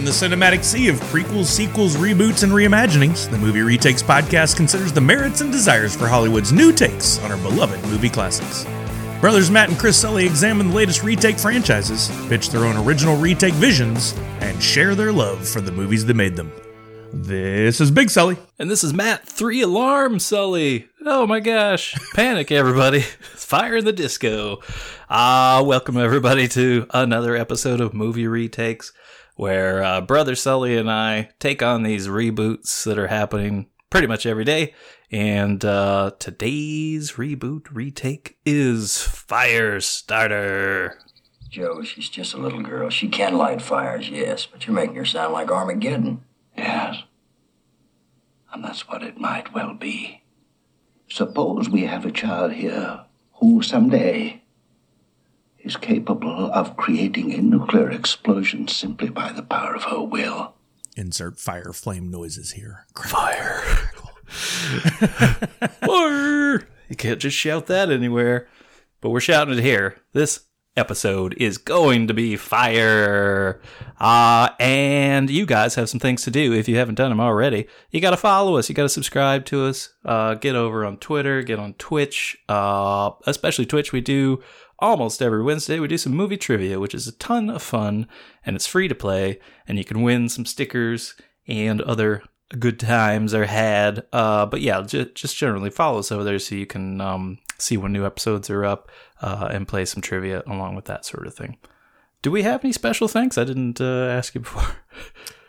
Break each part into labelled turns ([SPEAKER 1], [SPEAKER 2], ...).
[SPEAKER 1] In the cinematic sea of prequels, sequels, reboots, and reimaginings, the Movie Retakes podcast considers the merits and desires for Hollywood's new takes on our beloved movie classics. Brothers Matt and Chris Sully examine the latest retake franchises, pitch their own original retake visions, and share their love for the movies that made them. This is Big Sully.
[SPEAKER 2] And this is Matt, three alarm Sully. Oh my gosh. Panic, everybody. Fire in the disco. Ah, welcome everybody to another episode of Movie Retakes, where uh, Brother Sully and I take on these reboots that are happening pretty much every day. And uh, today's reboot retake is Firestarter.
[SPEAKER 3] Joe, she's just a little girl. She can light fires, yes, but you're making her sound like Armageddon.
[SPEAKER 4] Yes. And that's what it might well be. Suppose we have a child here who someday is capable of creating a nuclear explosion simply by the power of her will.
[SPEAKER 1] Insert fire flame noises here.
[SPEAKER 2] Fire. Fire. You can't just shout that anywhere. But we're shouting it here. This episode is going to be fire. Uh, and you guys have some things to do if you haven't done them already. You got to follow us. You got to subscribe to us. Uh, get over on Twitter, get on Twitch, uh, especially Twitch. We do almost every Wednesday. We do some movie trivia, which is a ton of fun and it's free to play. And you can win some stickers and other good times are had. Uh, but yeah, j- just generally follow us over there so you can um, see when new episodes are up uh, and play some trivia along with that sort of thing. Do we have any special thanks? I didn't uh, ask you before.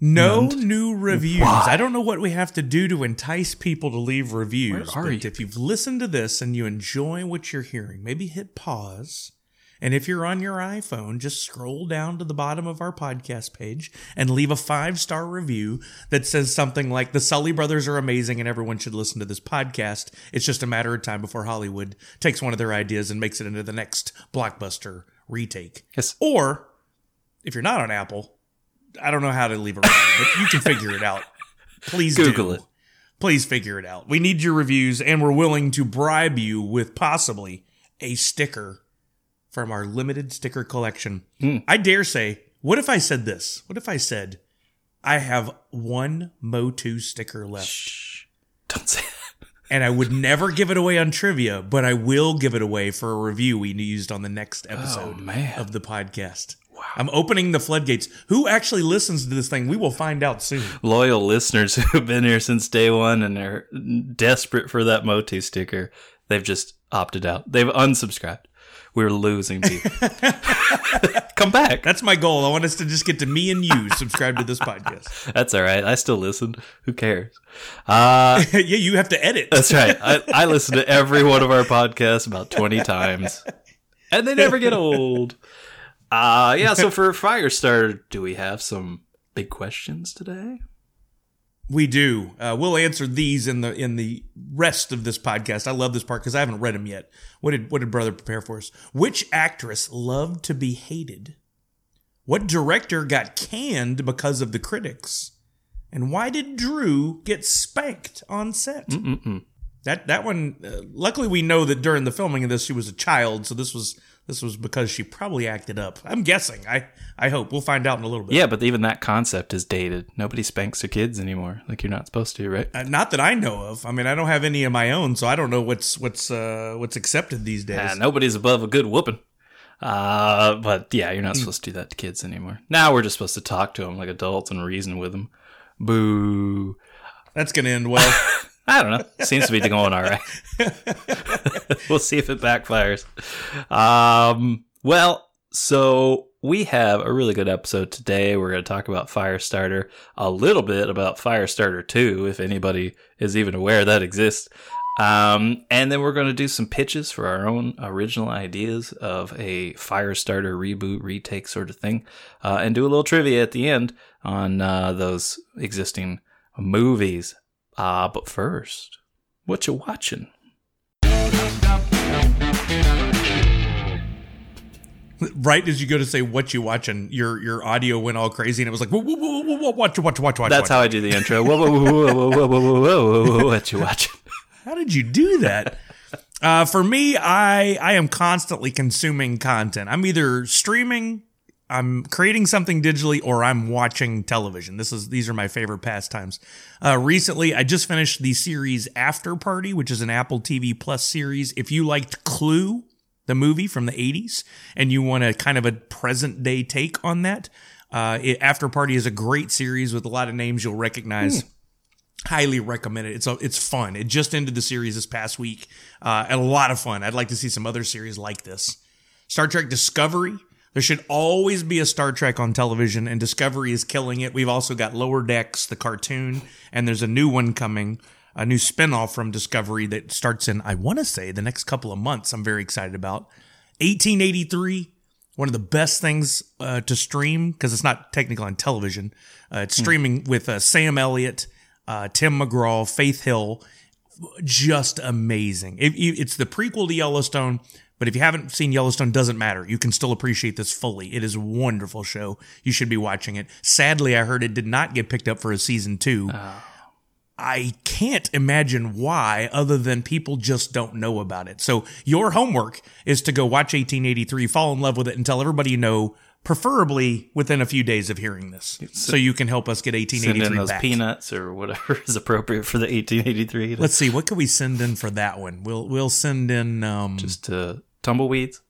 [SPEAKER 1] No new reviews.
[SPEAKER 2] Why?
[SPEAKER 1] I don't know what we have to do to entice people to leave reviews.
[SPEAKER 2] Where are
[SPEAKER 1] but
[SPEAKER 2] you?
[SPEAKER 1] if you've listened to this and you enjoy what you're hearing, maybe hit pause. And if you're on your iPhone, just scroll down to the bottom of our podcast page and leave a five star review that says something like The Sully Brothers are amazing and everyone should listen to this podcast. It's just a matter of time before Hollywood takes one of their ideas and makes it into the next blockbuster retake.
[SPEAKER 2] Yes.
[SPEAKER 1] Or if you're not on Apple, I don't know how to leave a review, but you can figure it out. Please
[SPEAKER 2] Google
[SPEAKER 1] do.
[SPEAKER 2] it.
[SPEAKER 1] Please figure it out. We need your reviews, and we're willing to bribe you with possibly a sticker from our limited sticker collection.
[SPEAKER 2] Hmm.
[SPEAKER 1] I dare say, what if I said this? What if I said, I have one Motu sticker left,
[SPEAKER 2] Shh. Don't say that.
[SPEAKER 1] and I would never give it away on trivia, but I will give it away for a review we used on the next episode
[SPEAKER 2] Oh,
[SPEAKER 1] of the podcast. Wow. I'm opening the floodgates. Who actually listens to this thing? We will find out soon.
[SPEAKER 2] Loyal listeners who've been here since day one and are desperate for that Motu sticker, they've just opted out. They've unsubscribed. We're losing people. Come back.
[SPEAKER 1] That's my goal. I want us to just get to me and you subscribe to this podcast.
[SPEAKER 2] That's all right. I still listen. Who cares? Uh,
[SPEAKER 1] yeah, you have to edit.
[SPEAKER 2] that's right. I, I listen to every one of our podcasts about 20 times, and they never get old. Uh, yeah, so for Firestarter, do we have some big questions today?
[SPEAKER 1] We do. Uh, we'll answer these in the in the rest of this podcast. I love this part because I haven't read them yet. What did what did brother prepare for us? Which actress loved to be hated? What director got canned because of the critics? And why did Drew get spanked on set?
[SPEAKER 2] Mm-mm.
[SPEAKER 1] That that one. Uh, luckily, we know that during the filming of this, she was a child, so this was this was because she probably acted up. I'm guessing. I I hope we'll find out in a little bit.
[SPEAKER 2] Yeah, but even that concept is dated. Nobody spanks their kids anymore. Like you're not supposed to, right?
[SPEAKER 1] Uh, not that I know of. I mean, I don't have any of my own, so I don't know what's what's uh, what's accepted these days.
[SPEAKER 2] Ah, nobody's above a good whooping. Uh, but yeah, you're not supposed to do that to kids anymore. Now we're just supposed to talk to them like adults and reason with them. Boo.
[SPEAKER 1] That's gonna end well.
[SPEAKER 2] I don't know. Seems to be going all right. we'll see if it backfires. Um, well, so we have a really good episode today. We're going to talk about Firestarter, a little bit about Firestarter 2, if anybody is even aware that exists. Um, and then we're going to do some pitches for our own original ideas of a Firestarter reboot, retake sort of thing, uh, and do a little trivia at the end on uh, those existing movies. Uh, but first, what you watching?
[SPEAKER 1] right as you go to say what you watching, your your audio went all crazy, and it was like, whoa, whoa, whoa, whoa, whoa, watch, watch, watch, watch.
[SPEAKER 2] That's
[SPEAKER 1] watch.
[SPEAKER 2] how I do the intro. Whoa, whoa, whoa, whoa, whoa, whoa, whoa, whoa, whoa, whoa, what you watching?
[SPEAKER 1] How did you do that? Uh, for me, I I am constantly consuming content. I'm either streaming I'm creating something digitally or I'm watching television. This is these are my favorite pastimes. Uh, recently, I just finished the series After Party, which is an Apple TV Plus series. If you liked Clue, the movie from the 80s, and you want a kind of a present day take on that, uh, it, After Party is a great series with a lot of names you'll recognize. Highly recommend it. It's a, it's fun. It just ended the series this past week, uh, a lot of fun. I'd like to see some other series like this. Star Trek Discovery. There should always be a Star Trek on television, and Discovery is killing it. We've also got Lower Decks, the cartoon, and there's a new one coming, a new spinoff from Discovery that starts in, I want to say, the next couple of months. I'm very excited about. 1883, one of the best things uh, to stream because it's not technically on television. Uh, it's streaming with uh, Sam Elliott, uh, Tim McGraw, Faith Hill. Just amazing. It, it's the prequel to Yellowstone, but if you haven't seen Yellowstone, doesn't matter. You can still appreciate this fully. It is a wonderful show. You should be watching it. Sadly, I heard it did not get picked up for a season two. I can't imagine why, other than people just don't know about it. So your homework is to go watch 1883, fall in love with it, and tell everybody you know, preferably within a few days of hearing this, so you can help us get 1883
[SPEAKER 2] Send
[SPEAKER 1] 1883
[SPEAKER 2] in those
[SPEAKER 1] back.
[SPEAKER 2] peanuts or whatever is appropriate for the 1883.
[SPEAKER 1] Let's see, what can we send in for that one? We'll we'll send in. Um,
[SPEAKER 2] just uh, tumbleweeds.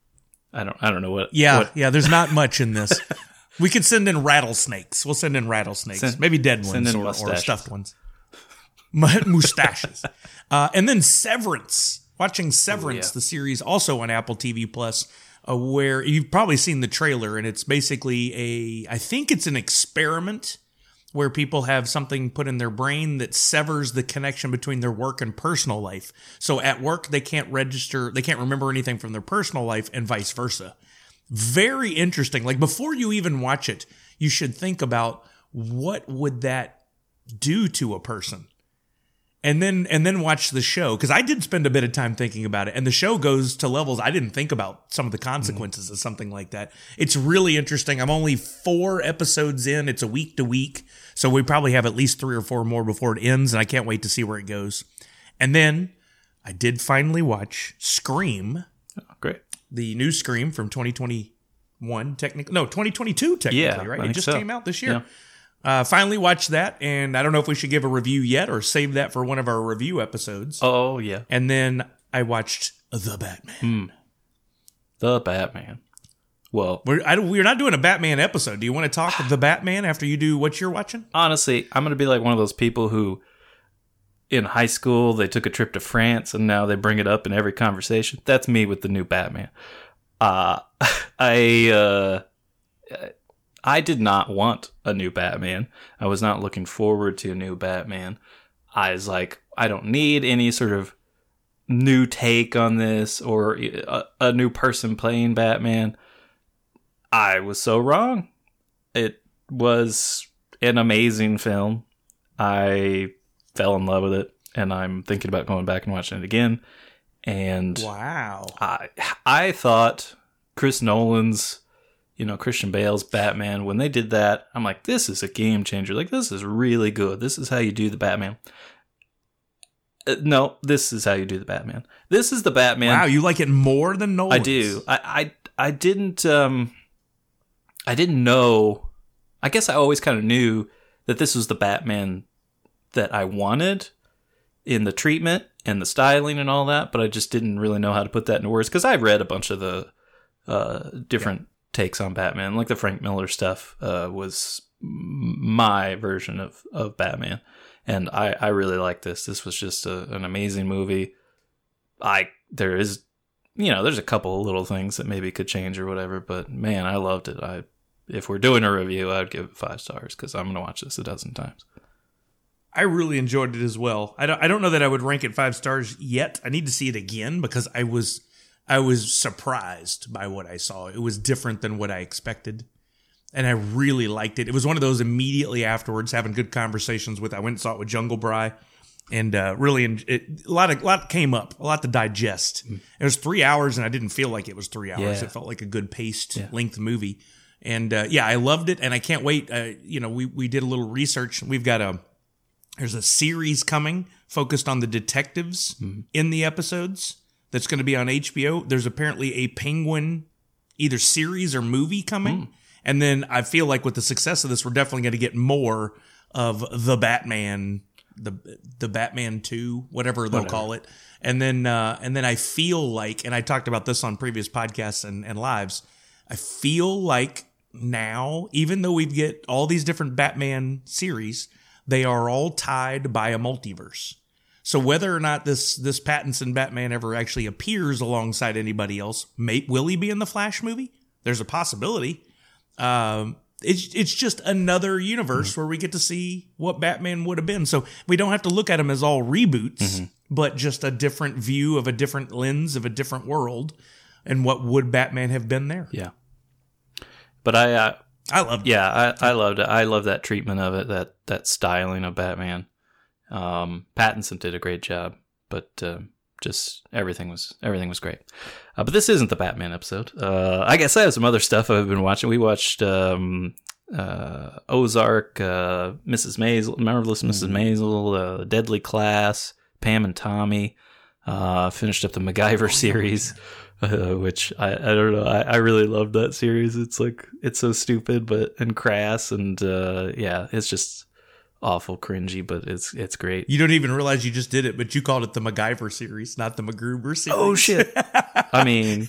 [SPEAKER 2] I don't. I don't know what.
[SPEAKER 1] yeah,
[SPEAKER 2] what-
[SPEAKER 1] yeah. There's not much in this. we could send in rattlesnakes. We'll send in rattlesnakes,
[SPEAKER 2] Send-
[SPEAKER 1] maybe dead ones or, or stuffed ones. Mustaches, uh, and then Severance. Watching Severance,
[SPEAKER 2] yeah.
[SPEAKER 1] the series, also on Apple TV Plus, uh, where you've probably seen the trailer, and it's basically a. I think it's an experiment where people have something put in their brain that severs the connection between their work and personal life. So at work, they can't register, they can't remember anything from their personal life, and vice versa. Very interesting. Like before you even watch it, you should think about what would that do to a person and then and then watch the show because I did spend a bit of time thinking about it, and the show goes to levels I didn't think about some of the consequences of something like that. It's really interesting. I'm only four episodes in. It's a week to week, so we probably have at least three or four more before it ends, and I can't wait to see where it goes. And then I did finally watch Scream,
[SPEAKER 2] Oh, great.
[SPEAKER 1] the new Scream from 2021, technically no 2022 technically,
[SPEAKER 2] Yeah,
[SPEAKER 1] right? It just
[SPEAKER 2] so.
[SPEAKER 1] came out this year.
[SPEAKER 2] Yeah.
[SPEAKER 1] Uh, finally watched that, and I don't know if we should give a review yet or save that for one of our review episodes.
[SPEAKER 2] Oh yeah,
[SPEAKER 1] And then I watched The Batman.
[SPEAKER 2] the Batman. Well,
[SPEAKER 1] We're, I, we're not doing a Batman episode. Do you want to talk The Batman after you do what you're watching?
[SPEAKER 2] honestly, I'm gonna be like one of those people who, in high school, they took a trip to France and now they bring it up in every conversation. That's me with the new Batman. Uh, I uh, I did not want a new Batman. I was not looking forward to a new Batman. I was like, I don't need any sort of new take on this or a, a new person playing Batman. I was so wrong. It was an amazing film. I fell in love with it, and I'm thinking about going back and watching it again. And
[SPEAKER 1] Wow.
[SPEAKER 2] I I thought Chris Nolan's, you know, Christian Bale's Batman, when they did that, I'm like, this is a game changer. Like, this is really good. This is how you do the Batman. Uh, no, this is how you do the Batman. This is the Batman.
[SPEAKER 1] wow, you like it more than Nolan?
[SPEAKER 2] I do. I, I I didn't um I didn't know I guess I always kind of knew that this was the Batman that I wanted in the treatment and the styling and all that, but I just didn't really know how to put that into words because I read a bunch of the uh, different takes on Batman, like the Frank Miller stuff uh, was my version of, of Batman, and I, I really like this. This was just a, an amazing movie. I there is you know there's a couple little things that maybe could change or whatever, but man, I loved it. I if we're doing a review, I'd give it five stars because I'm gonna watch this a dozen times.
[SPEAKER 1] I really enjoyed it as well. I don't, I don't know that I would rank it five stars yet. I need to see it again because I was I was surprised by what I saw. It was different than what I expected. And I really liked it. It was one of those immediately afterwards having good conversations with. I went and saw it with Jungle Bry, and uh, really, it, a lot of lot came up, a lot to digest. It was three hours, and I didn't feel like it was three hours.
[SPEAKER 2] Yeah.
[SPEAKER 1] It felt like a good paced length movie, and uh, yeah, I loved it, and I can't wait. Uh, you know, we we did a little research. We've got a there's a series coming focused on the detectives in the episodes that's going to be on HBO. There's apparently a Penguin either series or movie coming, And then I feel like with the success of this, we're definitely going to get more of the Batman, the the Batman Two, whatever they'll call it. And then uh, and then I feel like, and I talked about this on previous podcasts and, and lives. I feel like now, even though we get all these different Batman series, they are all tied by a multiverse. So whether or not this this Pattinson Batman ever actually appears alongside anybody else, may, will he be in the Flash movie? There's a possibility. Um, it's it's just another universe where we get to see what Batman would have been. So we don't have to look at him as all reboots, but just a different view of a different lens of a different world, and what would Batman have been there?
[SPEAKER 2] Yeah. But I, uh,
[SPEAKER 1] I loved it.
[SPEAKER 2] yeah, I, I loved it. I love that treatment of it, that that styling of Batman. Um, Pattinson did a great job, but uh, just everything was everything was great. Uh, but this isn't the Batman episode. Uh, I guess I have some other stuff I've been watching. We watched um, uh, Ozark, uh, Mrs. Maisel, Marvelous Mrs. Maisel, uh, Deadly Class, Pam and Tommy. Uh, finished up the MacGyver series, uh, which I, I don't know. I, I really love that series. It's like it's so stupid, but and crass, and uh, yeah, it's just awful cringy, but it's it's great.
[SPEAKER 1] You don't even realize you just did it, but you called it the MacGyver series, not the MacGruber series.
[SPEAKER 2] Oh shit! I mean,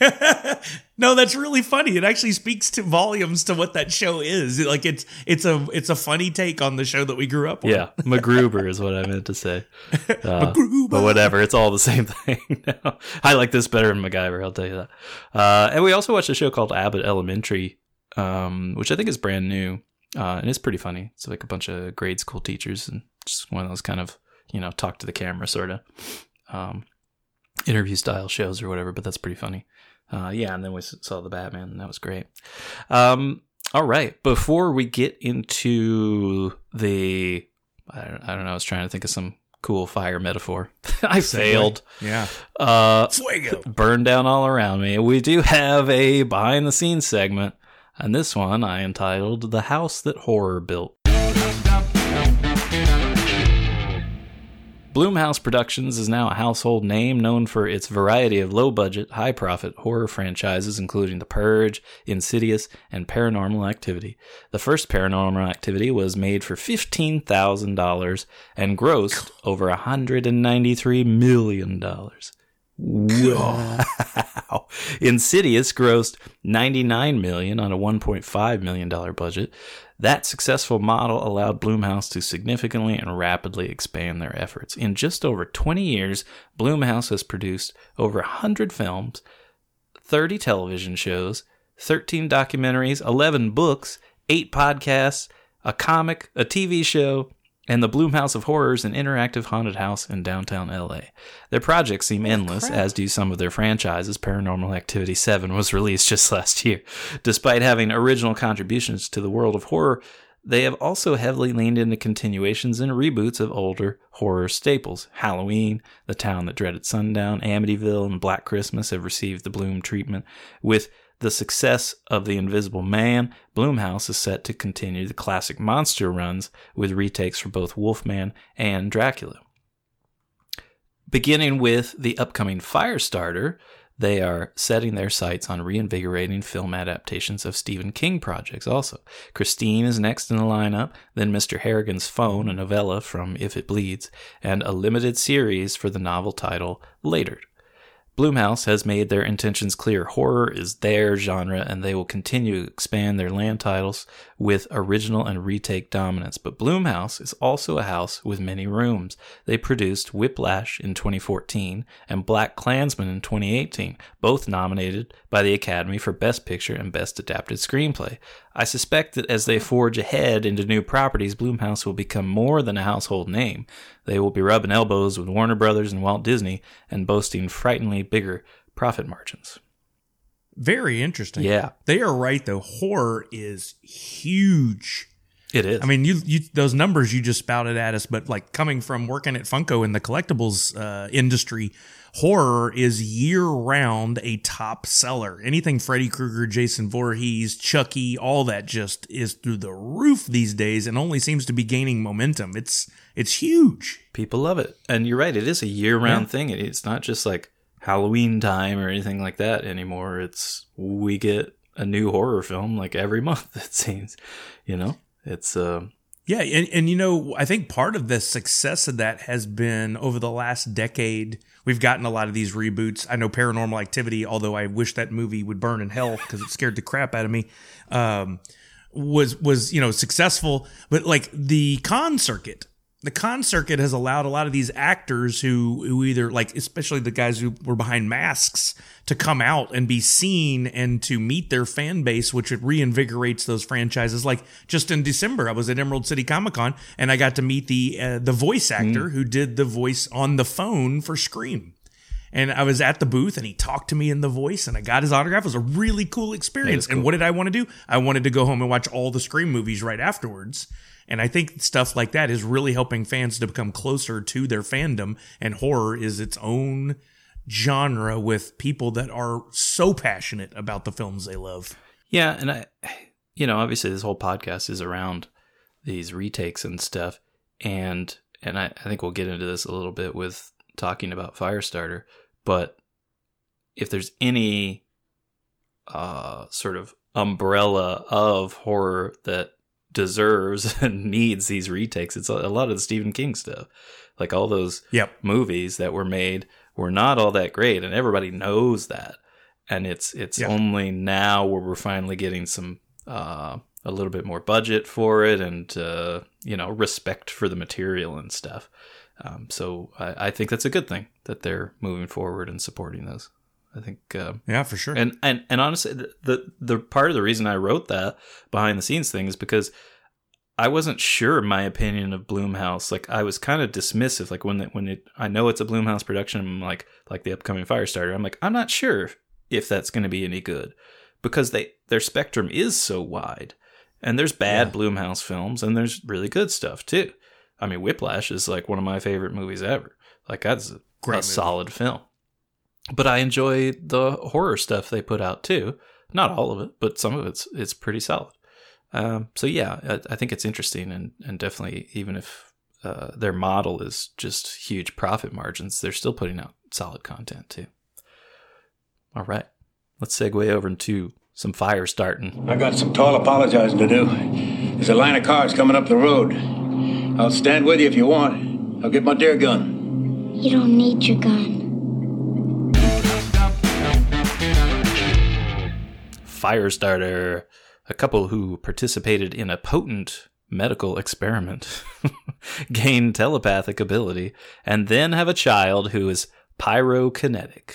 [SPEAKER 1] no, that's really funny. It actually speaks to volumes to what that show is. Like it's it's a it's a funny take on the show that we grew up with.
[SPEAKER 2] yeah, MacGruber is what I meant to say. Uh, but whatever, it's all the same thing. now. I like this better than MacGyver. I'll tell you that. Uh, and we also watched a show called Abbott Elementary, um, which I think is brand new, uh, and it's pretty funny. It's like a bunch of grade school teachers and just one of those kind of you know talk to the camera sort of um, interview style shows or whatever. But that's pretty funny. Uh, yeah, and then we saw the Batman, and that was great. Um, all right, before we get into the, I don't, I don't know, I was trying to think of some cool fire metaphor. I failed.
[SPEAKER 1] Yeah.
[SPEAKER 2] Uh,
[SPEAKER 1] Fuego.
[SPEAKER 2] burn down all around me. We do have a behind the scenes segment, and this one I entitled "The House That Horror Built." Blumhouse Productions is now a household name known for its variety of low budget, high profit horror franchises, including The Purge, Insidious, and Paranormal Activity. The first Paranormal Activity was made for $15,000 and grossed over $193 million. Wow. Insidious grossed 99 million on a 1.5 million dollar budget. That successful model allowed Blumhouse to significantly and rapidly expand their efforts. In just over 20 years, Blumhouse has produced over 100 films, 30 television shows, 13 documentaries, 11 books, 8 podcasts, a comic, a TV show, and the Blumhouse of Horrors, an interactive haunted house in downtown LA. Their projects seem endless, as do some of their franchises. Paranormal Activity 7 was released just last year. Despite having original contributions to the world of horror, they have also heavily leaned into continuations and reboots of older horror staples. Halloween, The Town That Dreaded Sundown, Amityville, and Black Christmas have received the Blum treatment. With the success of The Invisible Man, Blumhouse is set to continue the classic monster runs with retakes for both Wolfman and Dracula. Beginning with the upcoming Firestarter, they are setting their sights on reinvigorating film adaptations of Stephen King projects also. Christine is next in the lineup, then Mr. Harrigan's Phone, a novella from If It Bleeds, and a limited series for the novel title Later. Blumhouse has made their intentions clear. Horror is their genre, and they will continue to expand their land titles with original and retake dominance. But Blumhouse is also a house with many rooms. They produced Whiplash in 2014 and BlacKkKlansman in 2018, both nominated by the Academy for Best Picture and Best Adapted Screenplay. I suspect that as they forge ahead into new properties, Blumhouse will become more than a household name. They will be rubbing elbows with Warner Brothers and Walt Disney and boasting frighteningly bigger profit margins.
[SPEAKER 1] Very interesting.
[SPEAKER 2] Yeah.
[SPEAKER 1] They are right though. Horror is huge.
[SPEAKER 2] It is.
[SPEAKER 1] I mean, you, you those numbers you just spouted at us, but like coming from working at Funko in the collectibles uh, industry, horror is year round a top seller. Anything Freddy Krueger, Jason Voorhees, Chucky, all that just is through the roof these days, and only seems to be gaining momentum. It's it's huge.
[SPEAKER 2] people love it. And you're right, it is a year round thing. It's not just like Halloween time or anything like that anymore. It's we get a new horror film like every month. It seems, you know, it's uh,
[SPEAKER 1] Yeah, and, and you know, I think part of the success of that has been over the last decade. We've gotten a lot of these reboots. I know Paranormal Activity, although I wish that movie would burn in hell because it scared the crap out of me. Um, was was you know successful, but like the con circuit, the con circuit has allowed a lot of these actors who who either like especially the guys who were behind masks to come out and be seen and to meet their fan base which it reinvigorates those franchises like just in December I was at Emerald City Comic Con and I got to meet the uh, the voice actor who did the voice on the phone for Scream and I was at the booth and he talked to me in the voice and I got his autograph. It was a really cool experience. And what did I want to do? I wanted to go home and watch all the Scream movies right afterwards. And I think stuff like that is really helping fans to become closer to their fandom. And horror is its own genre with people that are so passionate about the films they love.
[SPEAKER 2] Yeah, and I, you know, obviously this whole podcast is around these retakes and stuff, and and I, I think we'll get into this a little bit with talking about Firestarter, but if there's any uh, sort of umbrella of horror that deserves and needs these retakes, it's a, a lot of the Stephen King stuff, like all those
[SPEAKER 1] Yep.
[SPEAKER 2] movies that were made were not all that great, and everybody knows that. And it's it's
[SPEAKER 1] Yeah.
[SPEAKER 2] only now where we're finally getting some uh, a little bit more budget for it, and uh, you know respect for the material and stuff. Um, so I, I think that's a good thing that they're moving forward and supporting those. I think uh,
[SPEAKER 1] Yeah, for sure.
[SPEAKER 2] and and and honestly, the, the the part of the reason I wrote that behind the scenes thing is because I wasn't sure my opinion of Blumhouse. Like I was kind of dismissive. Like when it, when it, I know it's a Blumhouse production. I'm like like the upcoming Firestarter. I'm like I'm not sure if that's going to be any good because they their spectrum is so wide. And there's bad Blumhouse films, and there's really good stuff too. I mean, Whiplash is like one of my favorite movies ever. Like that's a,
[SPEAKER 1] Great
[SPEAKER 2] a
[SPEAKER 1] movie.
[SPEAKER 2] solid film. But I enjoy the horror stuff they put out too. Not all of it, but some of it's it's pretty solid. Um, so yeah, I, I think it's interesting, and and definitely even if uh, their model is just huge profit margins, they're still putting out solid content too. All right, let's segue over into some fire starting.
[SPEAKER 5] I got some tall apologizing to do. There's a line of cars coming up the road. I'll stand with you if you want. I'll get my deer gun.
[SPEAKER 6] You don't need your gun.
[SPEAKER 2] Firestarter, a couple who participated in a potent medical experiment, gain telepathic ability, and then have a child who is pyrokinetic.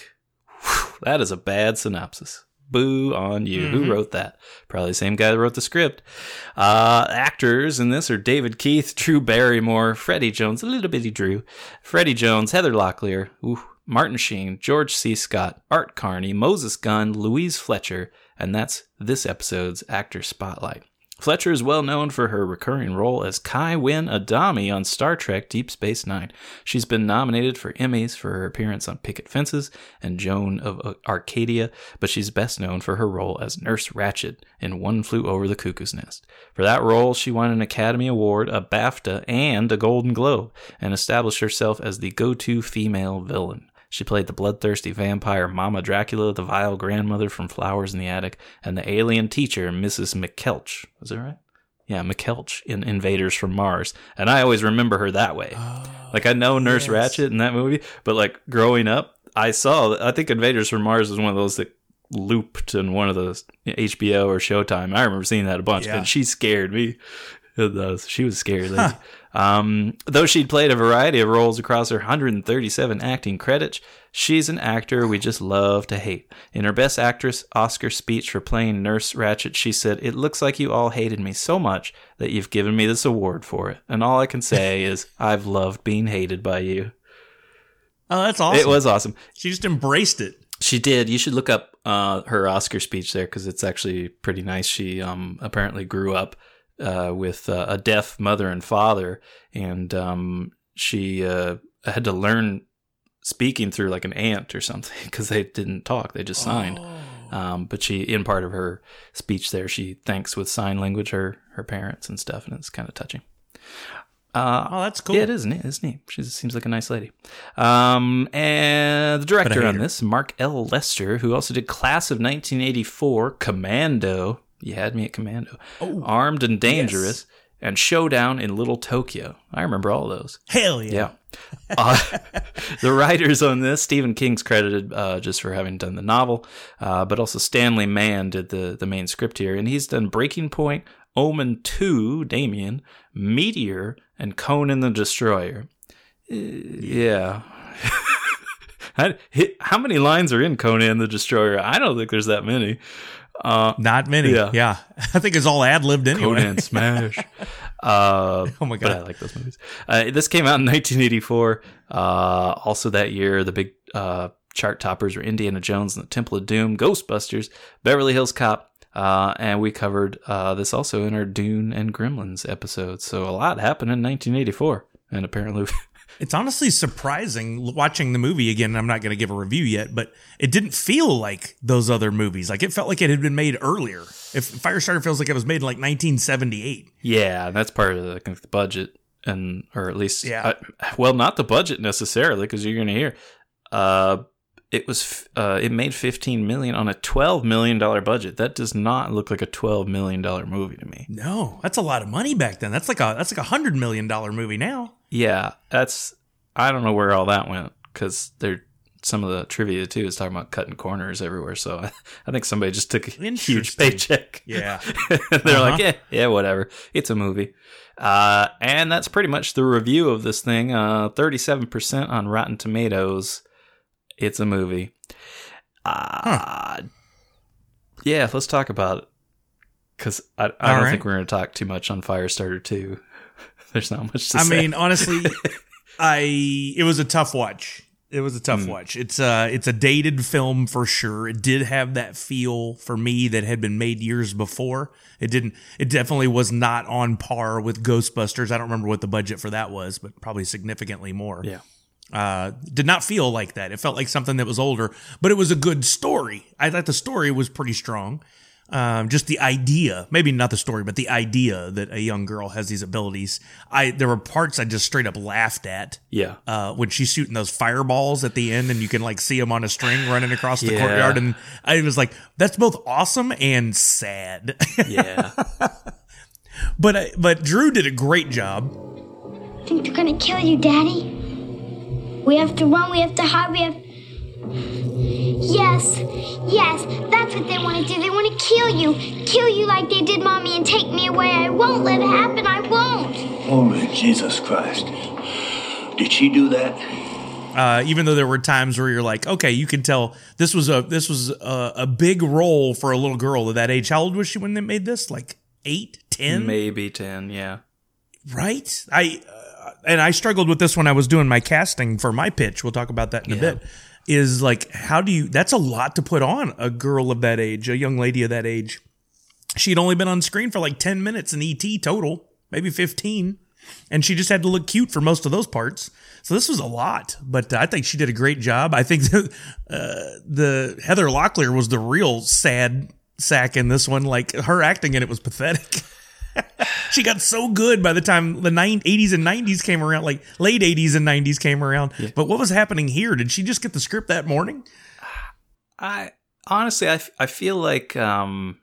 [SPEAKER 2] Whew, that is a bad synopsis. Boo on you. Who wrote that? Probably the same guy that wrote the script. Uh, actors in this are David Keith, Drew Barrymore, Freddie Jones, a little bitty Drew, Freddie Jones, Heather Locklear, ooh, Martin Sheen, George C. Scott, Art Carney, Moses Gunn, Louise Fletcher, and that's this episode's actor spotlight. Fletcher is well known for her recurring role as Kai Winn Adami on Star Trek Deep Space Nine. She's been nominated for Emmys for her appearance on Picket Fences and Joan of Arcadia, but she's best known for her role as Nurse Ratched in One Flew Over the Cuckoo's Nest. For that role, she won an Academy Award, a BAFTA, and a Golden Globe, and established herself as the go to female villain. She played the bloodthirsty vampire Mama Dracula, the vile grandmother from Flowers in the Attic, and the alien teacher, Mrs. McKeltch. Was that right? Yeah, McKeltch in Invaders from Mars. And I always remember her that way. Oh, like, I know Nurse Ratched in that movie, but like growing up, I saw, I think Invaders from Mars was one of those that looped in one of those HBO or Showtime. I remember seeing that a bunch,
[SPEAKER 1] Yeah.
[SPEAKER 2] and she scared me. She was scary lady. Um, though she'd played a variety of roles across her 137 acting credits, she's an actor we just love to hate. In her Best Actress Oscar speech for playing Nurse Ratched, she said, It looks like you all hated me so much that you've given me this award for it. And all I can say is, I've loved being hated by you.
[SPEAKER 1] oh, that's awesome.
[SPEAKER 2] It was awesome.
[SPEAKER 1] She just embraced it.
[SPEAKER 2] She did. You should look up uh, her Oscar speech there because it's actually pretty nice. She um, apparently grew up uh, with uh, a deaf mother and father, and um, she uh, had to learn speaking through like an aunt or something because they didn't talk; they just signed. Um, but she, in part of her speech there, she thanks with sign language her her parents and stuff, and it's kind of touching. Uh,
[SPEAKER 1] Oh, that's cool.
[SPEAKER 2] Yeah, it is. neat. It's neat. She seems like a nice lady. Um, and the director on
[SPEAKER 1] her.
[SPEAKER 2] this, Mark L. Lester, who also did Class of 1984, Commando. You had me at Commando.
[SPEAKER 1] Oh,
[SPEAKER 2] Armed and Dangerous, and Showdown in Little Tokyo. I remember all those.
[SPEAKER 1] Hell yeah.
[SPEAKER 2] Yeah. Uh, the writers on this, Stephen King's credited uh, just for having done the novel, uh, but also Stanley Mann did the, the main script here. And he's done Breaking Point, Omen 2, Damien, Meteor, and Conan the Destroyer. Uh, yeah. How, how many lines are in Conan the Destroyer? I don't think there's that many.
[SPEAKER 1] Not many.
[SPEAKER 2] Yeah.
[SPEAKER 1] Yeah. I think it's all ad libbed anyway.
[SPEAKER 2] Conan Smash. Uh,
[SPEAKER 1] Oh my
[SPEAKER 2] but I like those movies. Uh, this came out in 1984. Uh, also that year, the big uh, chart toppers were Indiana Jones and the Temple of Doom, Ghostbusters, Beverly Hills Cop, uh, and we covered uh, this also in our Dune and Gremlins episode. So a lot happened in 1984, and apparently,
[SPEAKER 1] It's honestly surprising watching the movie again. I'm not going to give a review yet, but it didn't feel like those other movies. Like it felt like it had been made earlier. If Firestarter feels like it was made in like 1978.
[SPEAKER 2] yeah, that's part of the, think, the budget, and or at least,
[SPEAKER 1] Yeah.
[SPEAKER 2] uh, well, not the budget necessarily, because you're going to hear. Uh, it was uh, it made 15 million on a 12 million dollar budget. That does not look like a 12 million dollar movie to me.
[SPEAKER 1] No, that's a lot of money back then. That's like a that's like a hundred million dollar movie now.
[SPEAKER 2] Yeah, that's I don't know where all that went because they're some of the trivia too is talking about cutting corners everywhere. So I, I think somebody just took a huge paycheck.
[SPEAKER 1] Yeah.
[SPEAKER 2] they're like,
[SPEAKER 1] Uh-huh.
[SPEAKER 2] yeah, yeah, whatever. It's a movie. Uh, and that's pretty much the review of this thing. Uh, 37% on Rotten Tomatoes. It's a movie. Uh, Yeah, let's talk about it. Because I, I don't
[SPEAKER 1] right.
[SPEAKER 2] think we're going to talk too much on Firestarter 2. There's not much to
[SPEAKER 1] I
[SPEAKER 2] say.
[SPEAKER 1] mean, honestly, I it was a tough watch. It was a tough
[SPEAKER 2] Hmm.
[SPEAKER 1] watch. It's a it's a dated film for sure. It did have that feel for me that had been made years before. It didn't. It definitely was not on par with Ghostbusters. I don't remember what the budget for that was, but probably significantly more.
[SPEAKER 2] Yeah.
[SPEAKER 1] Uh, did not feel like that. It felt like something that was older, but it was a good story. I thought the story was pretty strong. Um, just the idea, maybe not the story, but the idea that a young girl has these abilities. I there were parts I just straight up laughed at.
[SPEAKER 2] yeah.
[SPEAKER 1] Uh, when she's shooting those fireballs at the end, and you can like see them on a string running across the
[SPEAKER 2] Yeah.
[SPEAKER 1] courtyard, and I was like, "That's both awesome and sad."
[SPEAKER 2] Yeah.
[SPEAKER 1] but I, but Drew did a great job.
[SPEAKER 6] I think they're gonna kill you, Daddy. We have to run, we have to hide, we have. Yes, yes, that's what they want to do. They want to kill you. Kill you like they did Mommy and take me away. I won't let it happen. I won't.
[SPEAKER 4] Holy Jesus Christ. Did she do that?
[SPEAKER 1] uh, even though there were times where you're like, okay, you can tell this was a this was a, a big role for a little girl of that age. How old was she when they made this? Like eight, ten,
[SPEAKER 2] Maybe 10. Yeah.
[SPEAKER 1] right? I uh, and I struggled with this when I was doing my casting for my pitch. We'll talk about that in a bit. Is like, how do you? That's a lot to put on a girl of that age, a young lady of that age. She'd only been on screen for like ten minutes in ET total, maybe fifteen and she just had to look cute for most of those parts. So this was a lot, but I think she did a great job. I think the, uh, the Heather Locklear was the real sad sack in this one. Like her acting in it was pathetic. she got so good by the time the nine, 80s and 90s came around, like late 80s and 90s came around. But what was happening here? Did she just get the script that morning?
[SPEAKER 2] I honestly, I, f- I feel like um,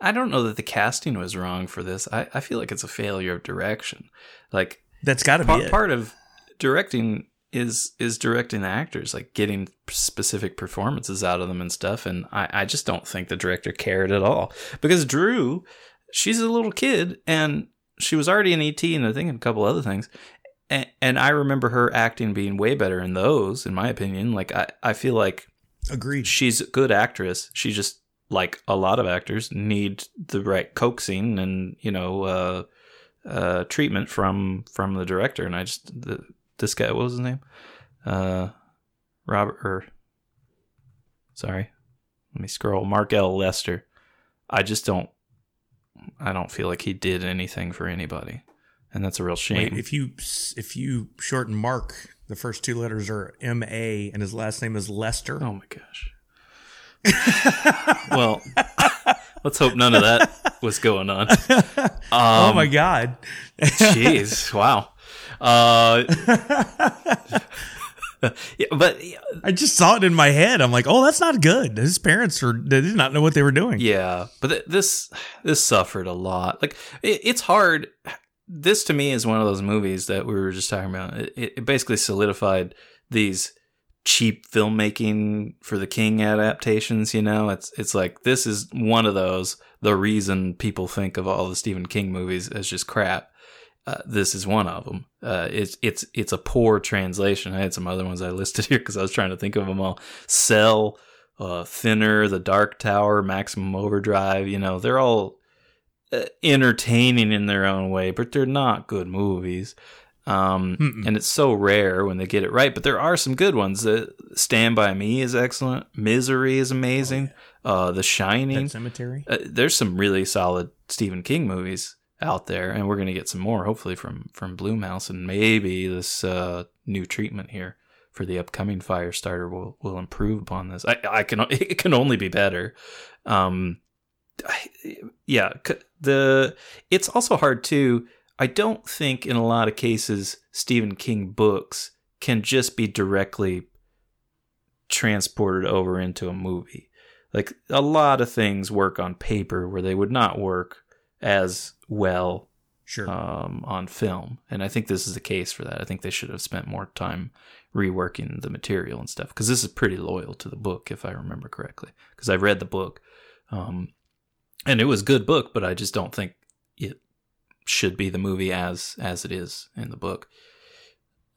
[SPEAKER 2] I don't know that the casting was wrong for this. I, I feel like it's a failure of direction. Like
[SPEAKER 1] That's got to be
[SPEAKER 2] part,
[SPEAKER 1] it.
[SPEAKER 2] part of directing is is directing the actors, like getting specific performances out of them and stuff. And I, I just don't think the director cared at all because Drew, she's a little kid and she was already in ET and I think a couple other things. And, and I remember her acting being way better in those, in my opinion. Like I, I feel like
[SPEAKER 1] Agreed.
[SPEAKER 2] she's a good actress. She just like a lot of actors need the right coaxing and you know uh, uh, treatment from from the director. And I just the, this guy, what was his name? Uh, Robert or sorry, let me scroll. Mark L. Lester. I just don't. I don't feel like he did anything for anybody, and that's a real shame.
[SPEAKER 1] Wait, if you if you shorten Mark, the first two letters are M A, and his last name is Lester.
[SPEAKER 2] Oh my gosh. well, let's hope none of that was going on.
[SPEAKER 1] oh my god.
[SPEAKER 2] Jeez, wow. Uh, yeah, but
[SPEAKER 1] I just saw it in my head. I'm like, oh, that's not good. His parents are they did not know what they were doing.
[SPEAKER 2] yeah, but th- this this suffered a lot. Like it, it's hard. This to me is one of those movies that we were just talking about. It, it basically solidified these cheap filmmaking for the King adaptations. You know, it's it's like this is one of those. The reason people think of all the Stephen King movies as just crap. Uh, this is one of them. Uh, it's it's it's a poor translation. I had some other ones I listed here because I was trying to think of them all. Cell, uh, Thinner, The Dark Tower, Maximum Overdrive. You know, they're all uh, entertaining in their own way, but they're not good movies. Um, and it's so rare when they get it right. But there are some good ones. Uh, Stand by Me is excellent. Misery is amazing. uh, The Shining.
[SPEAKER 1] Pet Sematary.
[SPEAKER 2] Uh, there's some really solid Stephen King movies out there, and we're gonna get some more hopefully from from Blumhouse, and maybe this uh, new treatment here for the upcoming Firestarter will will improve upon this. I, I can it can only be better. Um, I- yeah, the it's also hard too. I don't think in a lot of cases Stephen King books can just be directly transported over into a movie. Like a lot of things work on paper where they would not work as well
[SPEAKER 1] Sure.
[SPEAKER 2] um, on film, and I think this is the case for that. I think they should have spent more time reworking the material and stuff because this is pretty loyal to the book, if I remember correctly. Because I've read the book, um, and it was a good book, but I just don't think it should be the movie as as it is in the book.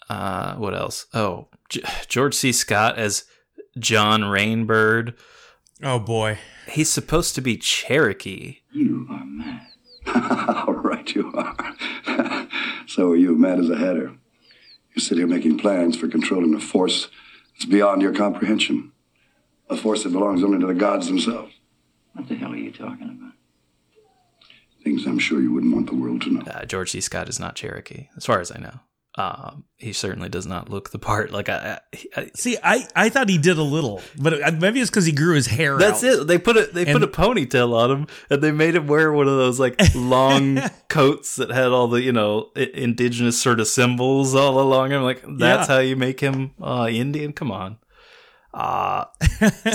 [SPEAKER 2] Uh, what else? Oh, G- George C. Scott as John Rainbird.
[SPEAKER 1] oh boy.
[SPEAKER 2] He's supposed to be Cherokee.
[SPEAKER 4] You are mad. All right, you are. so are you, mad as a hatter. You sit here making plans for controlling a force that's beyond your comprehension. A force that belongs only to the gods themselves.
[SPEAKER 3] What the hell are you talking about?
[SPEAKER 4] Things I'm sure you wouldn't want the world to know.
[SPEAKER 2] Uh, George C. Scott is not Cherokee, as far as I know. Um, he certainly does not look the part. Like I, I, I
[SPEAKER 1] See, I, I thought he did a little, but maybe it's because he grew his hair.
[SPEAKER 2] that's
[SPEAKER 1] out.
[SPEAKER 2] it. They put a they put a ponytail on him, and they made him wear one of those like long coats that had all the you know indigenous sort of symbols all along him. Like that's
[SPEAKER 1] Yeah.
[SPEAKER 2] how you make him uh, Indian. Come on. Uh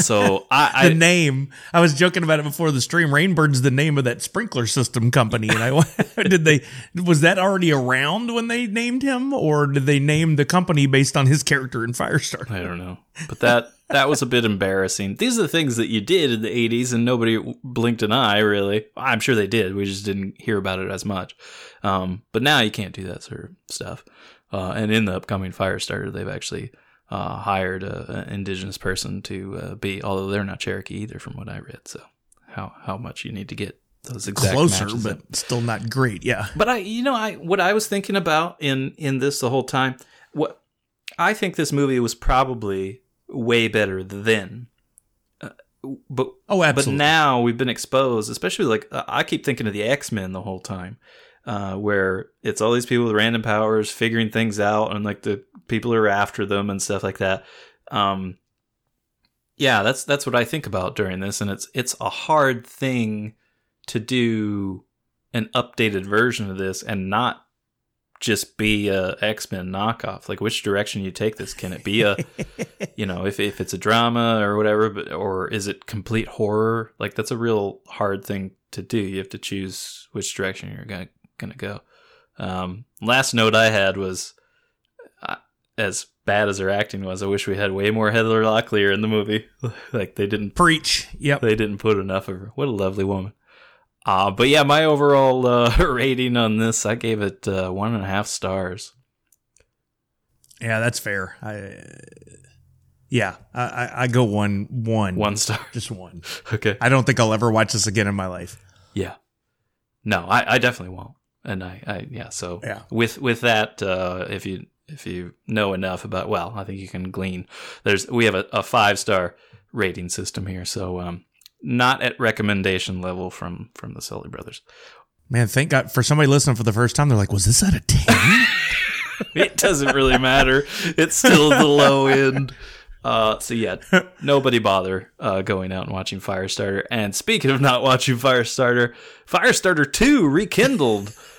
[SPEAKER 2] so I,
[SPEAKER 1] the name. I was joking about it before the stream. Rainbird's the name of that sprinkler system company, and I did they was that already around when they named him, or did they name the company based on his character in Firestarter?
[SPEAKER 2] I don't know, but that that was a bit embarrassing. These are the things that you did in the '80s, and nobody blinked an eye. Really, I'm sure they did. We just didn't hear about it as much. Um, but now you can't do that sort of stuff. Uh, and in the upcoming Firestarter, they've actually uh, hired a, an indigenous person to uh, be, although they're not Cherokee either, from what I read. So how how much you need to get those exact
[SPEAKER 1] Closer,
[SPEAKER 2] matches
[SPEAKER 1] but
[SPEAKER 2] in.
[SPEAKER 1] still not great. Yeah.
[SPEAKER 2] But I, you know, I what I was thinking about in in this the whole time. What I think this movie was probably way better then. Uh, but
[SPEAKER 1] Oh, absolutely.
[SPEAKER 2] but now we've been exposed, especially like uh, I keep thinking of the X Men the whole time, uh, where it's all these people with random powers figuring things out, and like the people are after them and stuff like that. Um, yeah, that's that's what I think about during this, and it's it's a hard thing to do an updated version of this and not just be a X-Men knockoff. Like which direction you take this? Can it be a you know, if if it's a drama or whatever, but or is it complete horror? Like that's a real hard thing to do. You have to choose which direction you're gonna gonna go. Um, last note I had was as bad as her acting was, I wish we had way more Heather Locklear in the movie. like they didn't
[SPEAKER 1] Preach. Yep.
[SPEAKER 2] they didn't put enough of her. What a lovely woman. Uh, but yeah, my overall uh, rating on this, I gave it uh, one and a half stars.
[SPEAKER 1] Yeah, that's fair. I, yeah, I, I, go one, one,
[SPEAKER 2] One star.
[SPEAKER 1] just one.
[SPEAKER 2] Okay.
[SPEAKER 1] I don't think I'll ever watch this again in my life.
[SPEAKER 2] Yeah. No, I, I definitely won't. And I, I yeah. So
[SPEAKER 1] Yeah.
[SPEAKER 2] with with that, uh, if you if you know enough about, well, I think you can glean. There's we have a, a five star rating system here, so um, not at recommendation level from from the Sully brothers.
[SPEAKER 1] Man, thank God for somebody listening for the first time. They're like, "Was this at a 10?
[SPEAKER 2] it doesn't really matter. It's still the low end. Uh, so yeah, nobody bother uh, going out and watching Firestarter. And speaking of not watching Firestarter, Firestarter Two rekindled.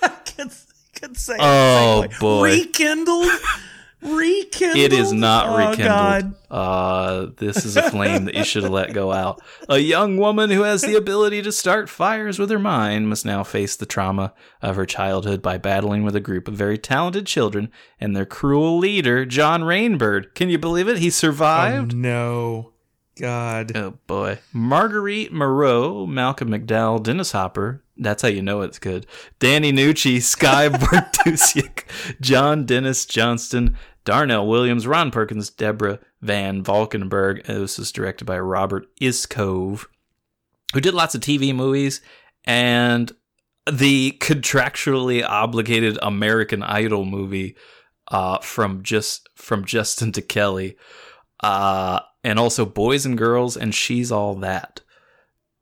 [SPEAKER 1] Could, say
[SPEAKER 2] Oh,
[SPEAKER 1] exactly.
[SPEAKER 2] boy.
[SPEAKER 1] rekindled, rekindled.
[SPEAKER 2] It is not
[SPEAKER 1] Oh,
[SPEAKER 2] rekindled.
[SPEAKER 1] God.
[SPEAKER 2] Uh, this is a flame that you should have let go out. A young woman who has the ability to start fires with her mind must now face the trauma of her childhood by battling with a group of very talented children and their cruel leader, John Rainbird. Can you believe it? He survived.
[SPEAKER 1] Oh, no, God.
[SPEAKER 2] Oh boy. Marguerite Moreau, Malcolm McDowell, Dennis Hopper. That's how you know it's good. Danny Nucci, Skye Bartusiak, John Dennis Johnston, Darnell Williams, Ron Perkins, Deborah Van Valkenburgh. This was directed by Robert Iscove, who did lots of TV movies and the contractually obligated American Idol movie uh, from just from Justin to Kelly, uh, and also Boys and Girls and She's All That,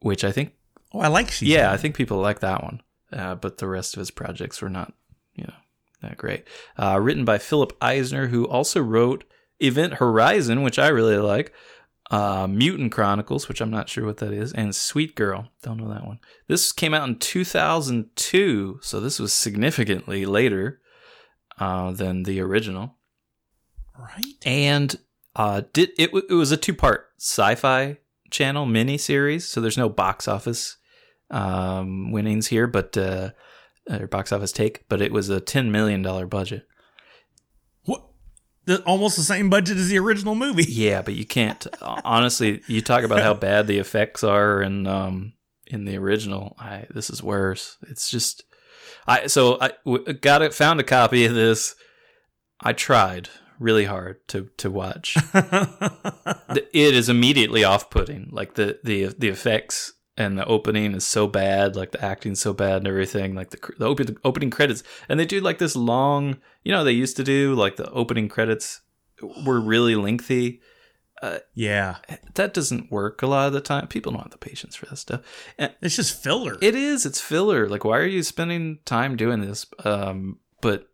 [SPEAKER 2] which I think
[SPEAKER 1] Oh, I like she.
[SPEAKER 2] yeah, I think people like that one. Uh, but the rest of his projects were not, you know, that great. Uh, written by Philip Eisner, who also wrote Event Horizon, which I really like. Uh, Mutant Chronicles, which I'm not sure what that is, and Sweet Girl. Don't know that one. This came out in 2002, so this was significantly later uh, than the original.
[SPEAKER 1] right.
[SPEAKER 2] And uh, did it? It was a two part sci-fi channel mini series, so there's no box office um, winnings here, but uh, or box office take. But it was a ten million dollar budget.
[SPEAKER 1] What? The, almost the same budget as the original movie.
[SPEAKER 2] Yeah, but you can't. honestly, you talk about how bad the effects are in um, in the original. I this is worse. It's just I so I w- got it. Found a copy of this. I tried really hard to to watch. it is immediately off-putting. Like the the the effects and the opening is so bad. Like the acting's so bad and everything. Like the cr- the opening credits, and they do like this long. You know, they used to do like the opening credits were really lengthy.
[SPEAKER 1] yeah,
[SPEAKER 2] That doesn't work a lot of the time. People don't have the patience for that stuff. And
[SPEAKER 1] it's just filler.
[SPEAKER 2] it is. It's filler. Like, why are you spending time doing this? Um, but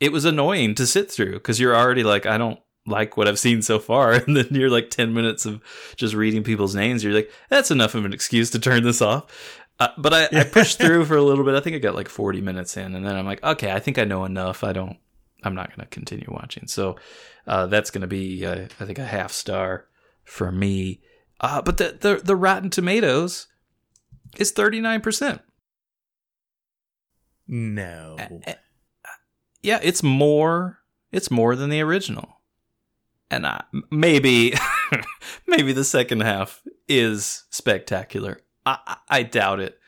[SPEAKER 2] it was annoying to sit through because you're already like, I don't like what I've seen so far, and then you're like ten minutes of just reading people's names. You're like, that's enough of an excuse to turn this off. Uh, but I, I pushed through for a little bit. I think I got like 40 minutes in, and then I'm like, okay, I think I know enough. I don't. I'm not going to continue watching. So uh, that's going to be, uh, I think, a half star for me. Uh, but the, the the Rotten Tomatoes is 39 percent.
[SPEAKER 1] no.
[SPEAKER 2] Yeah, it's more. It's more than the original, and I, maybe, maybe the second half is spectacular. I, I, doubt it.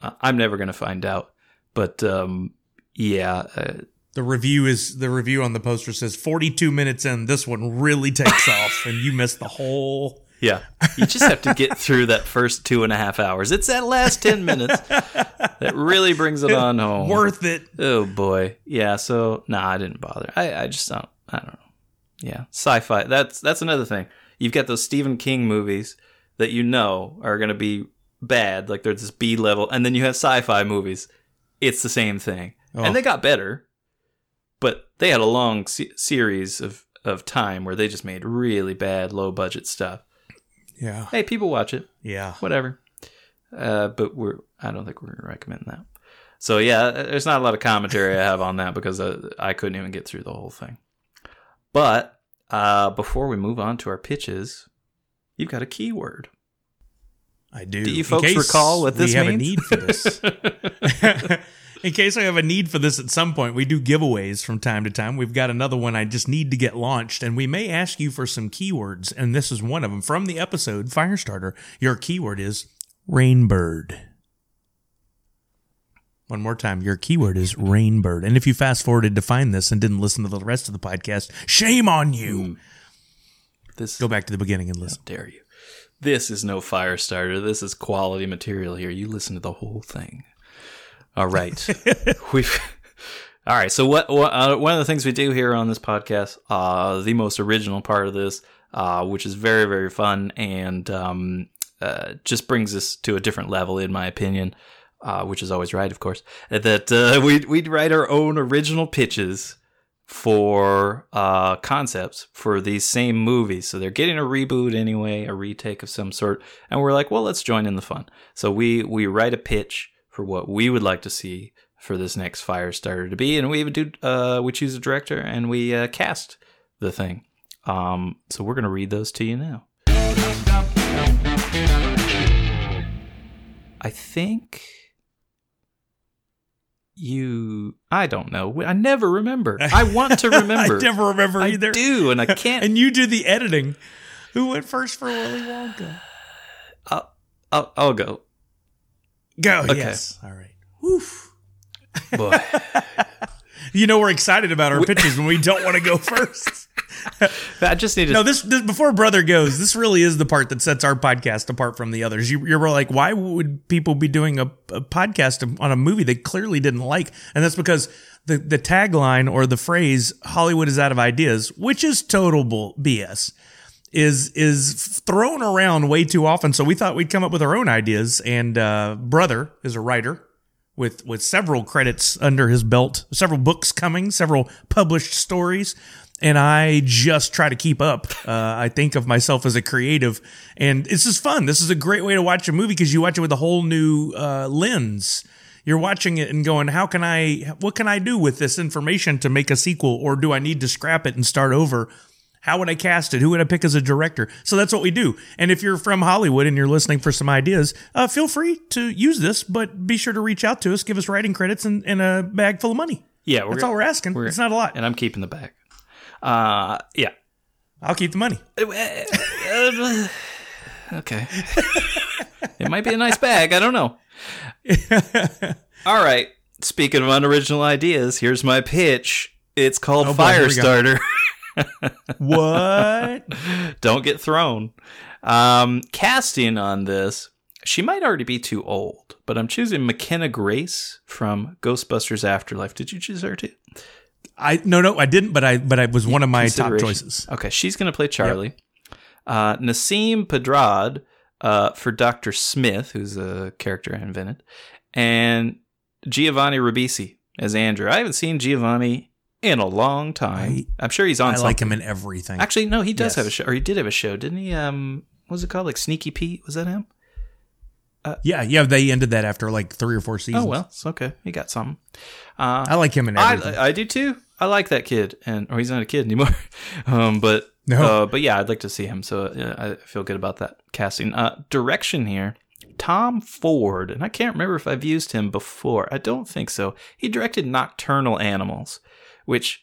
[SPEAKER 2] I'm never gonna find out. But um, yeah, uh,
[SPEAKER 1] The review is the review on the poster says 42 minutes in, this one really takes off, and you missed the whole.
[SPEAKER 2] Yeah. You just have to get through that first two and a half hours. It's that last ten minutes that really brings it on home.
[SPEAKER 1] Worth it.
[SPEAKER 2] Oh boy, yeah. So nah, I didn't bother. I, I just don't. I don't know. Yeah, sci-fi. That's that's another thing. You've got those Stephen King movies that you know are going to be bad, like they're this B level, and then you have sci-fi movies. It's the same thing,
[SPEAKER 1] Oh.
[SPEAKER 2] and they got better, but they had a long se- series of of time where they just made really bad, low budget stuff.
[SPEAKER 1] Yeah.
[SPEAKER 2] Hey, people watch it
[SPEAKER 1] Yeah.
[SPEAKER 2] whatever. Uh, but we're I don't think we're recommending that. So yeah, there's not a lot of commentary I have on that because uh, I couldn't even get through the whole thing. But uh, before we move on to our pitches, you've got a keyword.
[SPEAKER 1] I do.
[SPEAKER 2] Do you folks recall what this
[SPEAKER 1] we have a need for this. In case I have a need for this at some point, we do giveaways from time to time. We've got another one I just need to get launched, and we may ask you for some keywords, and this is one of them from the episode Firestarter. Your keyword is rainbird. One more time, your keyword is rainbird. And if you fast forwarded to find this and didn't listen to the rest of the podcast, shame on you. Hmm.
[SPEAKER 2] This
[SPEAKER 1] Go back to the beginning and listen.
[SPEAKER 2] dare you. This is no fire starter. This is quality material here. You listen to the whole thing. All right. We've All right. So what, what uh, one of the things we do here on this podcast, uh, the most original part of this, uh, which is very very fun and um, uh, just brings us to a different level, in my opinion, uh, which is always right, of course. That uh, we we'd write our own original pitches for concepts for these same movies. So they're getting a reboot anyway, a retake of some sort, and we're like, well, let's join in the fun. So we we write a pitch for what we would like to see for this next Firestarter to be, and we do uh, we choose a director and we uh, cast the thing. Um, so we're gonna read those to you now. I think you I don't know. I never remember. I want to remember.
[SPEAKER 1] I never remember either I
[SPEAKER 2] do, and I can't.
[SPEAKER 1] And you do the editing. Who went first for Willy Wonka?
[SPEAKER 2] I'll, I'll, I'll go.
[SPEAKER 1] Go.
[SPEAKER 2] Okay.
[SPEAKER 1] Yes. All right. Woof.
[SPEAKER 2] Boy.
[SPEAKER 1] You know we're excited about our pitches when we don't want to go first.
[SPEAKER 2] I just need to.
[SPEAKER 1] No, this, this before brother goes. This really is the part that sets our podcast apart from the others. You, you're like, why would people be doing a, a podcast on a movie they clearly didn't like? And that's because the the tagline or the phrase "Hollywood is out of ideas," which is total bull, BS, is is thrown around way too often. So we thought we'd come up with our own ideas. And uh, brother is a writer with with several credits under his belt, several books coming, several published stories. And I just try to keep up. Uh, I think of myself as a creative, and this is fun. This is a great way to watch a movie because you watch it with a whole new uh, lens. You're watching it and going, "How can I? What can I do with this information to make a sequel? Or do I need to scrap it and start over?" How would I cast it? Who would I pick as a director? So that's what we do. And if you're from Hollywood and you're listening for some ideas, uh, feel free to use this, but be sure to reach out to us, give us writing credits and, and a bag full of money.
[SPEAKER 2] yeah,
[SPEAKER 1] That's all we're asking.
[SPEAKER 2] we're-
[SPEAKER 1] it's not a lot.
[SPEAKER 2] and I'm keeping the bag. Uh, yeah.
[SPEAKER 1] I'll keep the money.
[SPEAKER 2] okay. it might be a nice bag. I don't know. All right. Speaking of unoriginal ideas, here's my pitch. It's called
[SPEAKER 1] Oh, boy, here we go.
[SPEAKER 2] Firestarter.
[SPEAKER 1] What?
[SPEAKER 2] don't get thrown. Um, casting on this, she might already be too old, but I'm choosing McKenna Grace from Ghostbusters Afterlife. Did you choose her too?
[SPEAKER 1] I no no I didn't, but I but I was one of my top choices.
[SPEAKER 2] Okay, she's going to play Charlie. Uh, Nasim Pedrad uh, for Dr. Smith, who's a character I invented, and Giovanni Ribisi as Andrew. I haven't seen Giovanni in a long time.
[SPEAKER 1] I-
[SPEAKER 2] I'm sure he's on
[SPEAKER 1] I
[SPEAKER 2] something.
[SPEAKER 1] like him in everything.
[SPEAKER 2] Actually, no, he does
[SPEAKER 1] Yes.
[SPEAKER 2] have a show, or he did have a show, didn't he? Um, what was it called? Like Sneaky Pete? Was that him?
[SPEAKER 1] yeah, yeah, they ended that after like three or four seasons.
[SPEAKER 2] Oh well, it's okay. He got something. Uh,
[SPEAKER 1] I like him in everything.
[SPEAKER 2] I, I do too. I like that kid, and or he's not a kid anymore. um, but
[SPEAKER 1] No.
[SPEAKER 2] uh, but yeah, I'd like to see him. So uh, I feel good about that casting. Uh, direction here, Tom Ford, and I can't remember if I've used him before. I don't think so. He directed Nocturnal Animals, which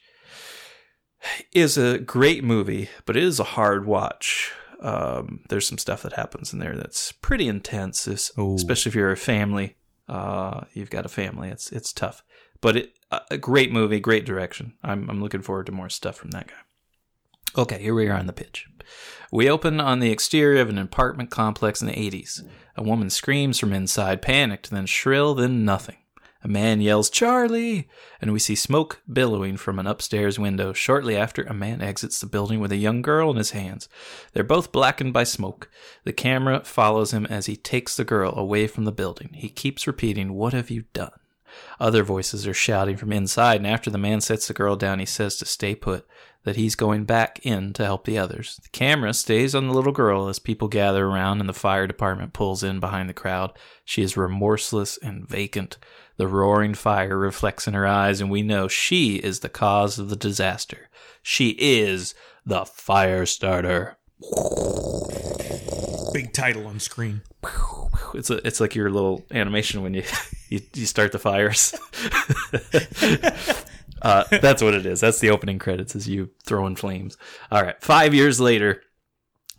[SPEAKER 2] is a great movie, but it is a hard watch. Um, there's some stuff that happens in there that's pretty intense, especially if you're a family. Uh, you've got a family. It's it's tough, but it a- great movie, great direction. I'm I'm looking forward to more stuff from that guy. Okay, here we are on the pitch. We open on the exterior of an apartment complex in the 80s. A woman screams from inside, panicked, then shrill, then nothing. A man yells, Charlie! And we see smoke billowing from an upstairs window. Shortly after, a man exits the building with a young girl in his hands. They're both blackened by smoke. The camera follows him as he takes the girl away from the building. He keeps repeating, What have you done? Other voices are shouting from inside, and after the man sets the girl down, he says to stay put, that he's going back in to help the others. The camera stays on the little girl as people gather around and the fire department pulls in behind the crowd. She is remorseless and vacant. The roaring fire reflects in her eyes, and we know she is the cause of the disaster. She is the fire starter.
[SPEAKER 1] Big title on screen.
[SPEAKER 2] It's a, it's like your little animation when you you, you start the fires. uh, that's what it is. That's the opening credits as you throw in flames. All right. Five years later,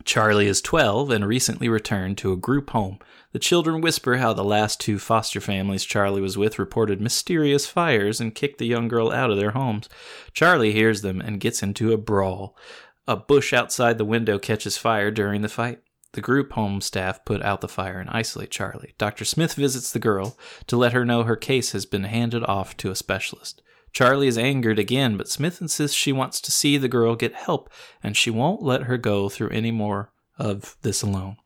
[SPEAKER 2] Charlie is 12 and recently returned to a group home. The children whisper how the last two foster families Charlie was with reported mysterious fires and kicked the young girl out of their homes. Charlie hears them and gets into a brawl. A bush outside the window catches fire during the fight. The group home staff put out the fire and isolate Charlie. Dr. Smith visits the girl to let her know her case has been handed off to a specialist. Charlie is angered again, but Smith insists she wants to see the girl get help and she won't let her go through any more of this alone.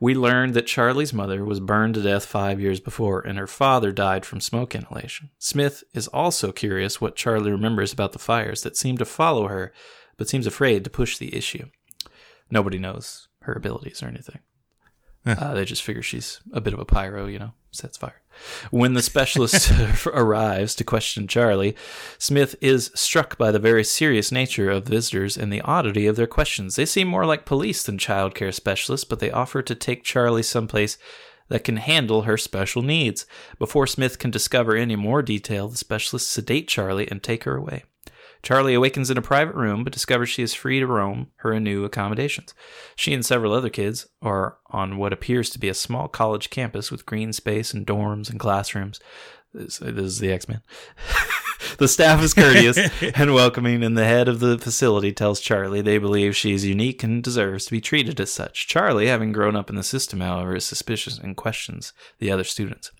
[SPEAKER 2] We learned that Charlie's mother was burned to death five years before, and her father died from smoke inhalation. Smith is also curious what Charlie remembers about the fires that seem to follow her, but seems afraid to push the issue. Nobody knows her abilities or anything. Uh, they just figure she's a bit of a pyro, you know, sets fire. When the specialist arrives to question Charlie, Smith is struck by the very serious nature of visitors and the oddity of their questions. They seem more like police than child care specialists, but they offer to take Charlie someplace that can handle her special needs. Before Smith can discover any more detail, the specialists sedate Charlie and take her away. Charlie awakens in a private room but discovers she is free to roam her new accommodations. She and several other kids are on what appears to be a small college campus with green space and dorms and classrooms. This, this is the X Men. the staff is courteous and welcoming, and the head of the facility tells Charlie they believe she is unique and deserves to be treated as such. Charlie, having grown up in the system, however, is suspicious and questions the other students.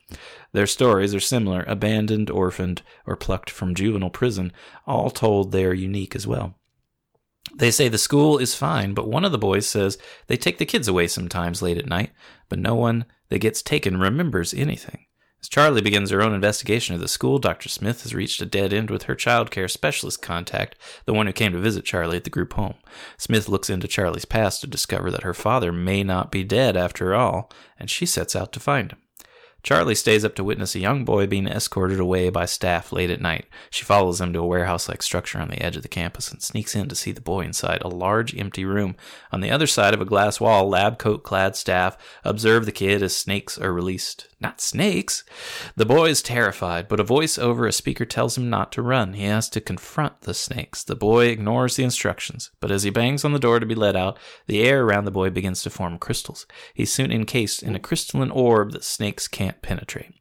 [SPEAKER 2] Their stories are similar abandoned, orphaned, or plucked from juvenile prison. All told, they are unique as well. They say the school is fine, but one of the boys says they take the kids away sometimes late at night, but no one that gets taken remembers anything. As Charlie begins her own investigation of the school, Dr. Smith has reached a dead end with her child care specialist contact, the one who came to visit Charlie at the group home. Smith looks into Charlie's past to discover that her father may not be dead after all, and she sets out to find him. Charlie stays up to witness a young boy being escorted away by staff late at night. She follows him to a warehouse like structure on the edge of the campus and sneaks in to see the boy inside a large empty room. On the other side of a glass wall, lab coat clad staff observe the kid as snakes are released. Not snakes! The boy is terrified, but a voice over a speaker tells him not to run. He has to confront the snakes. The boy ignores the instructions, but as he bangs on the door to be let out, the air around the boy begins to form crystals. He's soon encased in a crystalline orb that snakes can't penetrate.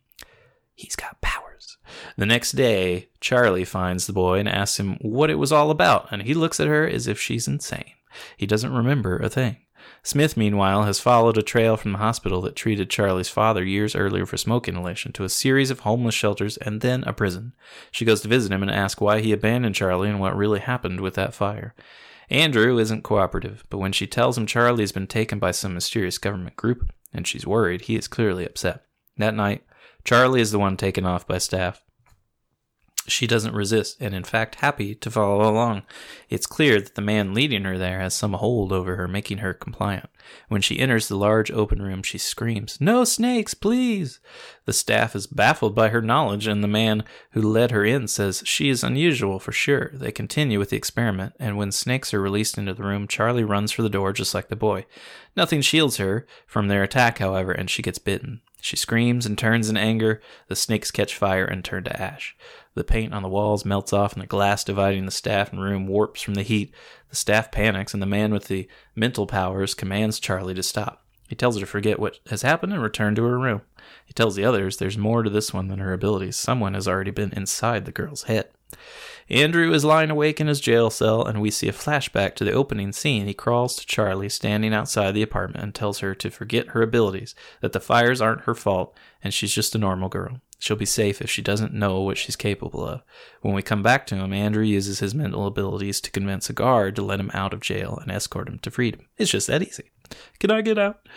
[SPEAKER 2] He's got powers. The next day, Charlie finds the boy and asks him what it was all about, and he looks at her as if she's insane. He doesn't remember a thing. Smith, meanwhile, has followed a trail from the hospital that treated Charlie's father years earlier for smoke inhalation to a series of homeless shelters and then a prison. She goes to visit him and asks why he abandoned Charlie and what really happened with that fire. Andrew isn't cooperative, but when she tells him Charlie has been taken by some mysterious government group, and she's worried, he is clearly upset. That night, Charlie is the one taken off by staff. She doesn't resist, and in fact, happy to follow along. It's clear that the man leading her there has some hold over her, making her compliant. When she enters the large open room, she screams, No snakes, please! The staff is baffled by her knowledge, and the man who led her in says she is unusual for sure. They continue with the experiment, and when snakes are released into the room, Charlie runs for the door just like the boy. Nothing shields her from their attack, however, and she gets bitten. She screams and turns in anger. The snakes catch fire and turn to ash. The paint on the walls melts off, and the glass dividing the staff and room warps from the heat. The staff panics, and the man with the mental powers commands Charlie to stop. He tells her to forget what has happened and return to her room. He tells the others there's more to this one than her abilities. Someone has already been inside the girl's head. Andrew is lying awake in his jail cell, and we see a flashback to the opening scene. He crawls to Charlie, standing outside the apartment, and tells her to forget her abilities, that the fires aren't her fault, and she's just a normal girl. She'll be safe if she doesn't know what she's capable of. When we come back to him, Andrew uses his mental abilities to convince a guard to let him out of jail and escort him to freedom. It's just that easy. Can I get out?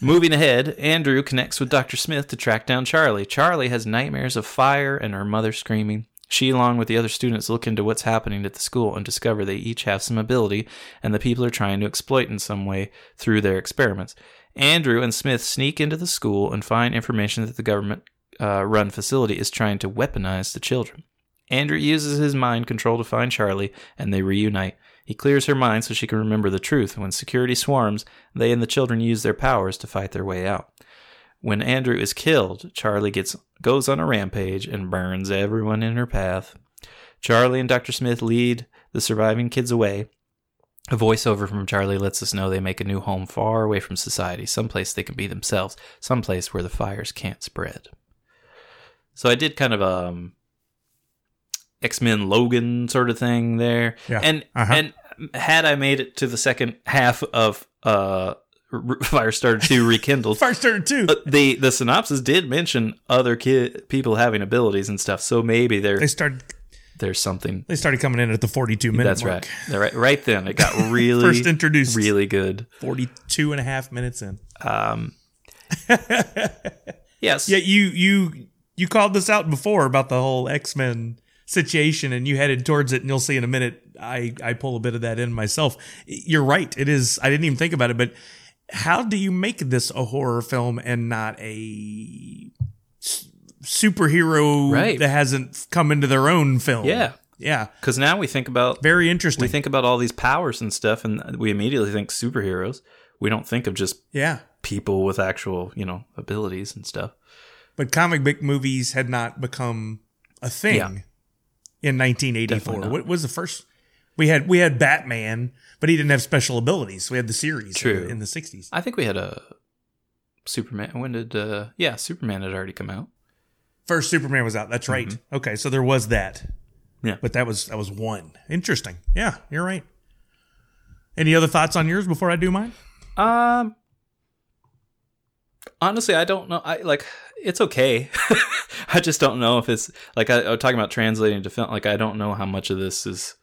[SPEAKER 2] Moving ahead, Andrew connects with Dr. Smith to track down Charlie. Charlie has nightmares of fire and her mother screaming. She, along with the other students, look into what's happening at the school and discover they each have some ability, and the people are trying to exploit in some way through their experiments. Andrew and Smith sneak into the school and find information that the government uh, run facility is trying to weaponize the children. Andrew uses his mind control to find Charlie, and they reunite. He clears her mind so she can remember the truth. When security swarms, they and the children use their powers to fight their way out. When Andrew is killed, Charlie gets goes on a rampage and burns everyone in her path. Charlie and Dr. Smith lead the surviving kids away. A voiceover from Charlie lets us know they make a new home far away from society, someplace they can be themselves, someplace where the fires can't spread. So I did kind of a um, X Men Logan sort of thing there,
[SPEAKER 1] Yeah.
[SPEAKER 2] and
[SPEAKER 1] Uh-huh.
[SPEAKER 2] and had I made it to the second half of uh, Firestarter Two Rekindled,
[SPEAKER 1] Firestarter 2.
[SPEAKER 2] uh, the the synopsis did mention other kid people having abilities and stuff, so maybe they're
[SPEAKER 1] they started
[SPEAKER 2] there's something.
[SPEAKER 1] They started coming in at the 42 minute
[SPEAKER 2] That's
[SPEAKER 1] mark.
[SPEAKER 2] right. Right. Right then, it got really
[SPEAKER 1] First introduced.
[SPEAKER 2] really good.
[SPEAKER 1] 42 and a half minutes in.
[SPEAKER 2] Yes.
[SPEAKER 1] Yeah, you you you called this out before about the whole X-Men situation and you headed towards it and you'll see in a minute I I pull a bit of that in myself. You're right. It is I didn't even think about it, but how do you make this a horror film and not a s- superhero
[SPEAKER 2] Right.
[SPEAKER 1] that hasn't come into their own film?
[SPEAKER 2] Yeah.
[SPEAKER 1] Yeah.
[SPEAKER 2] Because now we think about
[SPEAKER 1] Very interesting.
[SPEAKER 2] we think about all these powers and stuff, and we immediately think superheroes. We don't think of just
[SPEAKER 1] yeah.
[SPEAKER 2] people with actual, you know, abilities and stuff.
[SPEAKER 1] But comic book movies had not become a thing
[SPEAKER 2] Yeah.
[SPEAKER 1] in 1984. What was the first? We had we had Batman, but he didn't have special abilities. We had the series in
[SPEAKER 2] True.
[SPEAKER 1] the- in the 60s.
[SPEAKER 2] I think we had a Superman. When did? uh Yeah, Superman had already come out.
[SPEAKER 1] First Superman was out. That's right. Okay, so there was that.
[SPEAKER 2] Mm-hmm. Yeah.
[SPEAKER 1] But that was that was one. Interesting. Yeah, you're right. Any other thoughts on yours before I do mine?
[SPEAKER 2] Um, honestly, I don't know. I like it's okay. I just don't know if it's like I, I was talking about translating to film. Like I don't know how much of this is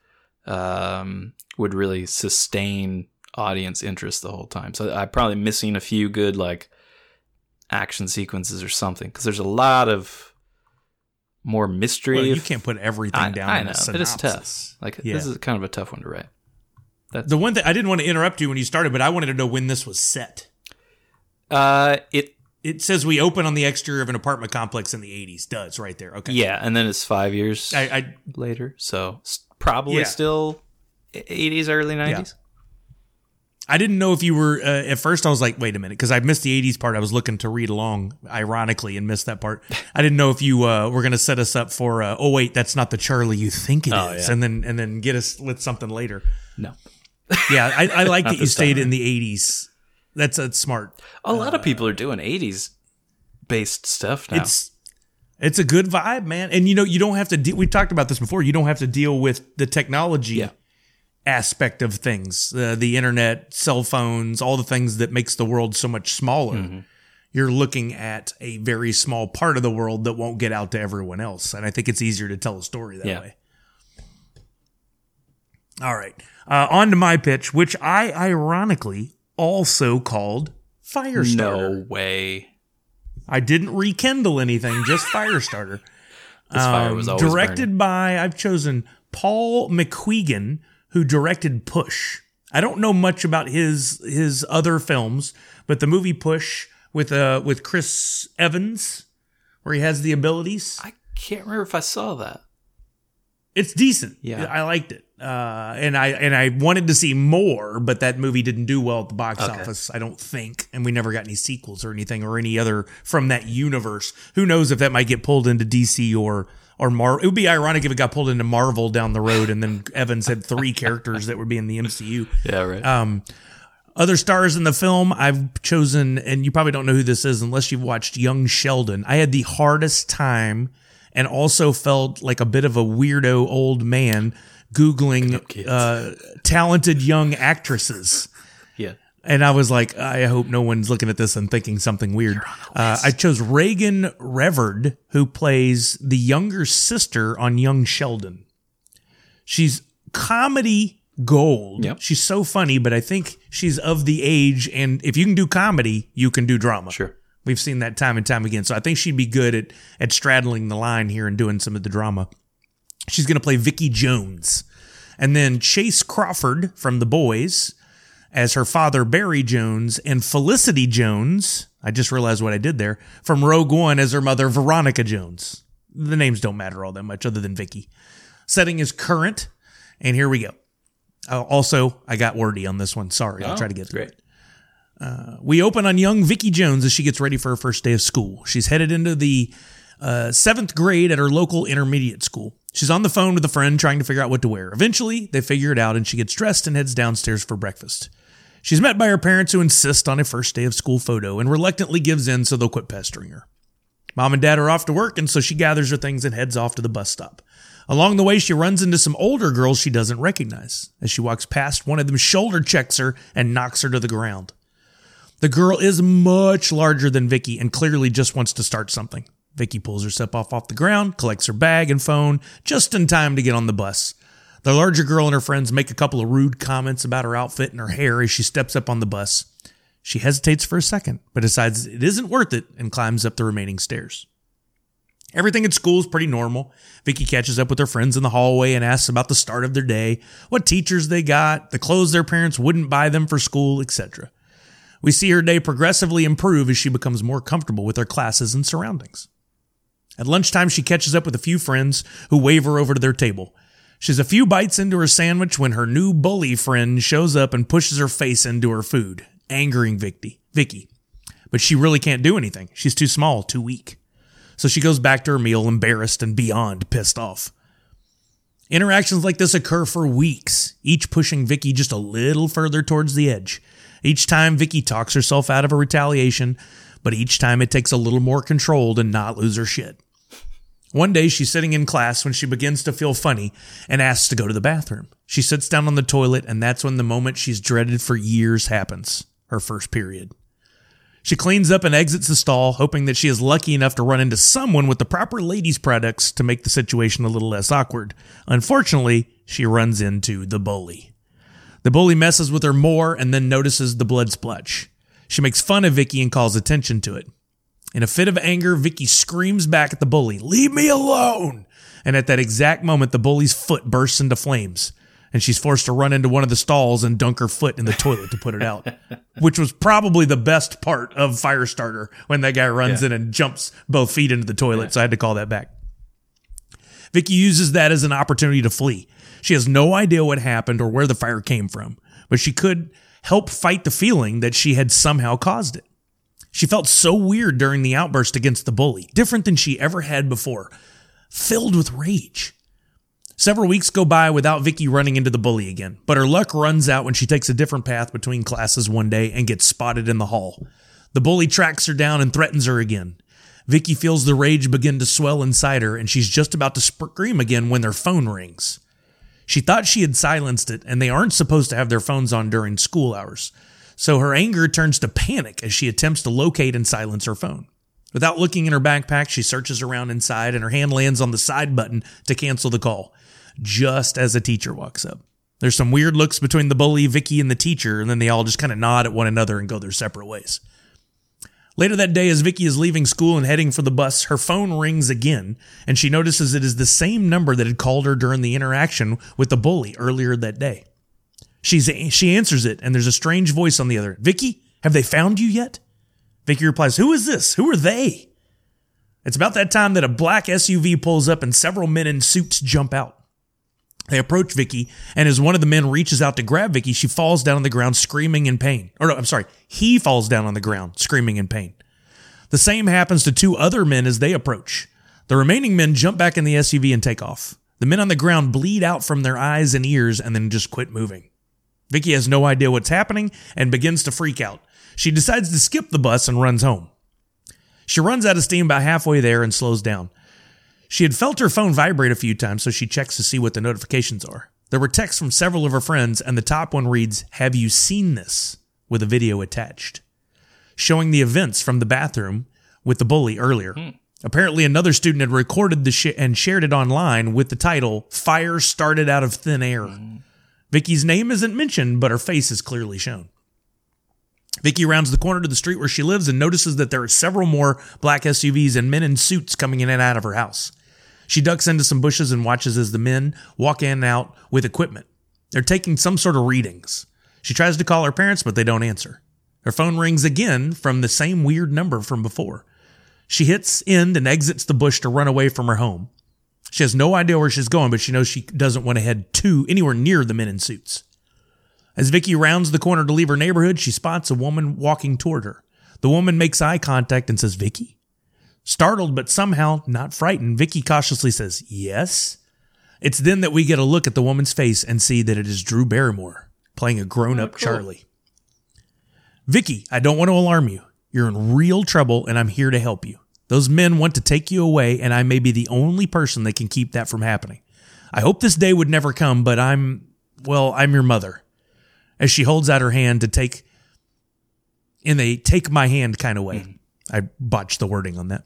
[SPEAKER 2] um would really sustain audience interest the whole time. So I'm probably missing a few good like action sequences or something because there's a lot of more mystery.
[SPEAKER 1] Well, you can't put everything
[SPEAKER 2] I,
[SPEAKER 1] down
[SPEAKER 2] I
[SPEAKER 1] in
[SPEAKER 2] know
[SPEAKER 1] a
[SPEAKER 2] it
[SPEAKER 1] synopsis.
[SPEAKER 2] is tough. Like
[SPEAKER 1] Yeah.
[SPEAKER 2] this is kind of a tough one to write.
[SPEAKER 1] The one thing I didn't want to interrupt you when you started, but I wanted to know when this was set.
[SPEAKER 2] Uh, it
[SPEAKER 1] It says we open on the exterior of an apartment complex in the 80s. Does right there. Okay.
[SPEAKER 2] yeah, and then it's five years.
[SPEAKER 1] I, I
[SPEAKER 2] later. So probably
[SPEAKER 1] Yeah.
[SPEAKER 2] still 80s, early 90s.
[SPEAKER 1] I didn't know if you were uh, at first. I was like, wait a minute, because I missed the '80s part. I was looking to read along, ironically, and missed that part. I didn't know if you uh, were going to set us up for. Uh, oh wait, that's not the Charlie you think it is,
[SPEAKER 2] Oh, yeah.
[SPEAKER 1] and then and then get us with something later.
[SPEAKER 2] No.
[SPEAKER 1] Yeah, I, I like that you stayed
[SPEAKER 2] time.
[SPEAKER 1] in the '80s. That's that's smart.
[SPEAKER 2] A lot of people are doing 80s based stuff now.
[SPEAKER 1] It's it's a good vibe, man. And you know, you don't have to. De- we talked about this before. You don't have to deal with the technology
[SPEAKER 2] Yeah.
[SPEAKER 1] aspect of things, uh, the internet, cell phones, all the things that makes the world so much smaller.
[SPEAKER 2] Mm-hmm.
[SPEAKER 1] You're looking at a very small part of the world that won't get out to everyone else, and I think it's easier to tell a story that
[SPEAKER 2] Yeah.
[SPEAKER 1] way. All right, uh, on to my pitch, which I ironically also called Firestarter.
[SPEAKER 2] no way.
[SPEAKER 1] I didn't rekindle anything, just Firestarter.
[SPEAKER 2] This fire was always
[SPEAKER 1] Um, directed
[SPEAKER 2] burning.
[SPEAKER 1] by I've chosen Paul McGuigan, who directed Push. I don't know much about his his other films, but the movie Push with uh with Chris Evans, where he has the abilities,
[SPEAKER 2] I can't remember if I saw that.
[SPEAKER 1] it's decent.
[SPEAKER 2] Yeah.
[SPEAKER 1] I liked it, uh, and I and I wanted to see more, but that movie didn't do well at the box
[SPEAKER 2] Okay.
[SPEAKER 1] office. I don't think, and we never got any sequels or anything or any other from that universe. Who knows if that might get pulled into DC or or Mar? It would be ironic if it got pulled into Marvel down the road, and then Evans had three characters that would be in the MCU.
[SPEAKER 2] Yeah, right.
[SPEAKER 1] Um, Other stars in the film, I've chosen, and you probably don't know who this is unless you've watched Young Sheldon. I had the hardest time and also felt like a bit of a weirdo old man Googling uh, talented young actresses.
[SPEAKER 2] yeah.
[SPEAKER 1] And I was like, I hope no one's looking at this and thinking something weird. Uh, I chose Raegan Revord, who plays the younger sister on Young Sheldon. She's comedy gold.
[SPEAKER 2] Yep.
[SPEAKER 1] She's so funny, but I think she's of the age. And if you can do comedy, you can do drama.
[SPEAKER 2] Sure.
[SPEAKER 1] We've seen that time and time again. So I think she'd be good at at straddling the line here and doing some of the drama. She's going to play Vicky Jones. And then Chace Crawford from The Boys as her father Barry Jones and Felicity Jones, I just realized what I did there, from Rogue One as her mother Veronica Jones. The names don't matter all that much other than Vicky. Setting is current, and here we go. Uh, also, I got wordy on this one. Sorry, I'll
[SPEAKER 2] Oh,
[SPEAKER 1] try to get through
[SPEAKER 2] great.
[SPEAKER 1] it. We open on young Vicky Jones as she gets ready for her first day of school. She's headed into the uh, seventh grade at her local intermediate school. She's on the phone with a friend trying to figure out what to wear. Eventually, they figure it out and she gets dressed and heads downstairs for breakfast. She's met by her parents who insist on a first day of school photo and reluctantly gives in so they'll quit pestering her. Mom and dad are off to work, and so she gathers her things and heads off to the bus stop. Along the way, she runs into some older girls she doesn't recognize. As she walks past, one of them shoulder checks her and knocks her to the ground. The girl is much larger than Vicky and clearly just wants to start something. Vicky pulls herself off off the ground, collects her bag and phone just in time to get on the bus. The larger girl and her friends make a couple of rude comments about her outfit and her hair as she steps up on the bus. She hesitates for a second, but decides it isn't worth it and climbs up the remaining stairs. Everything at school is pretty normal. Vicky catches up with her friends in the hallway and asks about the start of their day, what teachers they got, the clothes their parents wouldn't buy them for school, etc. We see her day progressively improve as she becomes more comfortable with her classes and surroundings. At lunchtime, she catches up with a few friends who wave her over to their table. She's a few bites into her sandwich when her new bully friend shows up and pushes her face into her food, angering Vicky. Vicky. But she really can't do anything. She's too small, too weak so she goes back to her meal embarrassed and beyond pissed off. Interactions like this occur for weeks, each pushing Vicky just a little further towards the edge. Each time Vicky talks herself out of a retaliation, but each time it takes a little more control to not lose her shit. One day she's sitting in class when she begins to feel funny and asks to go to the bathroom. She sits down on the toilet and that's when the moment she's dreaded for years happens. Her first period. She cleans up and exits the stall, hoping that she is lucky enough to run into someone with the proper ladies' products to make the situation a little less awkward. Unfortunately, she runs into the bully. The bully messes with her more and then notices the blood splotch. She makes fun of Vicky and calls attention to it. In a fit of anger, Vicky screams back at the bully, Leave me alone! And at that exact moment, the bully's foot bursts into flames and she's forced to run into one of the stalls and dunk her foot in the toilet to put it out, which was probably the best part of Firestarter when that guy runs yeah. in and jumps both feet into the toilet. Yeah. So I had to call that back. Vicky uses that as an opportunity to flee. She has no idea what happened or where the fire came from, but she could help fight the feeling that she had somehow caused it. She felt so weird during the outburst against the bully, different than she ever had before, filled with rage. Several weeks go by without Vicky running into the bully again, but her luck runs out when she takes a different path between classes one day and gets spotted in the hall. The bully tracks her down and threatens her again. Vicky feels the rage begin to swell inside her and she's just about to scream again when their phone rings. She thought she had silenced it and they aren't supposed to have their phones on during school hours. So her anger turns to panic as she attempts to locate and silence her phone. Without looking in her backpack, she searches around inside and her hand lands on the side button to cancel the call just as a teacher walks up. There's some weird looks between the bully, Vicky, and the teacher, and then they all just kind of nod at one another and go their separate ways. Later that day, as Vicky is leaving school and heading for the bus, her phone rings again, and she notices it is the same number that had called her during the interaction with the bully earlier that day. She's, she answers it, and there's a strange voice on the other. Vicky, have they found you yet? Vicky replies, Who is this? Who are they? It's about that time that a black SUV pulls up and several men in suits jump out. They approach Vicky, and as one of the men reaches out to grab Vicky, she falls down on the ground screaming in pain. Or no, I'm sorry, he falls down on the ground screaming in pain. The same happens to two other men as they approach. The remaining men jump back in the SUV and take off. The men on the ground bleed out from their eyes and ears and then just quit moving. Vicky has no idea what's happening and begins to freak out. She decides to skip the bus and runs home. She runs out of steam about halfway there and slows down. She had felt her phone vibrate a few times, so she checks to see what the notifications are. There were texts from several of her friends, and the top one reads, Have you seen this? with a video attached, showing the events from the bathroom with the bully earlier. Hmm. Apparently, another student had recorded the shit and shared it online with the title, Fire Started Out of Thin Air. Hmm. Vicky's name isn't mentioned, but her face is clearly shown. Vicky rounds the corner to the street where she lives and notices that there are several more black SUVs and men in suits coming in and out of her house. She ducks into some bushes and watches as the men walk in and out with equipment. They're taking some sort of readings. She tries to call her parents, but they don't answer. Her phone rings again from the same weird number from before. She hits end and exits the bush to run away from her home. She has no idea where she's going, but she knows she doesn't want to head to anywhere near the men in suits. As Vicky rounds the corner to leave her neighborhood, she spots a woman walking toward her. The woman makes eye contact and says, Vicky? Startled but somehow not frightened, Vicky cautiously says, Yes. It's then that we get a look at the woman's face and see that it is Drew Barrymore playing a grown up oh, cool. Charlie. Vicky, I don't want to alarm you. You're in real trouble and I'm here to help you. Those men want to take you away and I may be the only person that can keep that from happening. I hope this day would never come, but I'm, well, I'm your mother. As she holds out her hand to take in a take my hand kind of way. Mm-hmm. I botched the wording on that.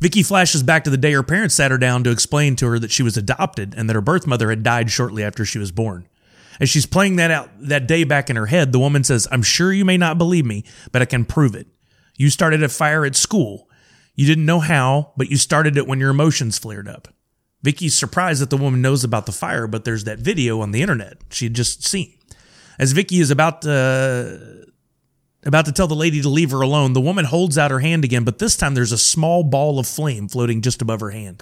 [SPEAKER 1] Vicky flashes back to the day her parents sat her down to explain to her that she was adopted and that her birth mother had died shortly after she was born. As she's playing that out that day back in her head, the woman says, I'm sure you may not believe me, but I can prove it. You started a fire at school. You didn't know how, but you started it when your emotions flared up. Vicky's surprised that the woman knows about the fire, but there's that video on the internet she had just seen. As Vicky is about to about to tell the lady to leave her alone, the woman holds out her hand again, but this time there's a small ball of flame floating just above her hand.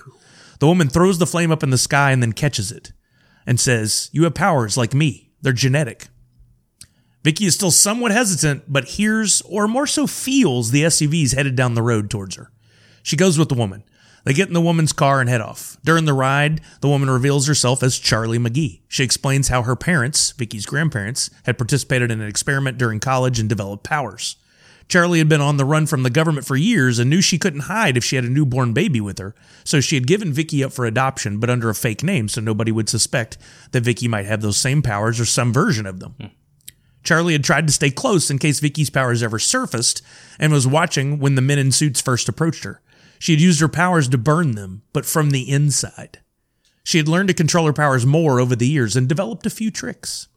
[SPEAKER 1] The woman throws the flame up in the sky and then catches it and says, You have powers like me. They're genetic. Vicky is still somewhat hesitant, but hears, or more so feels, the SUVs headed down the road towards her. She goes with the woman. They get in the woman's car and head off. During the ride, the woman reveals herself as Charlie McGee. She explains how her parents, Vicky's grandparents, had participated in an experiment during college and developed powers. Charlie had been on the run from the government for years and knew she couldn't hide if she had a newborn baby with her, so she had given Vicky up for adoption, but under a fake name so nobody would suspect that Vicky might have those same powers or some version of them. Hmm. Charlie had tried to stay close in case Vicky's powers ever surfaced and was watching when the men in suits first approached her. She had used her powers to burn them, but from the inside. She had learned to control her powers more over the years and developed a few tricks.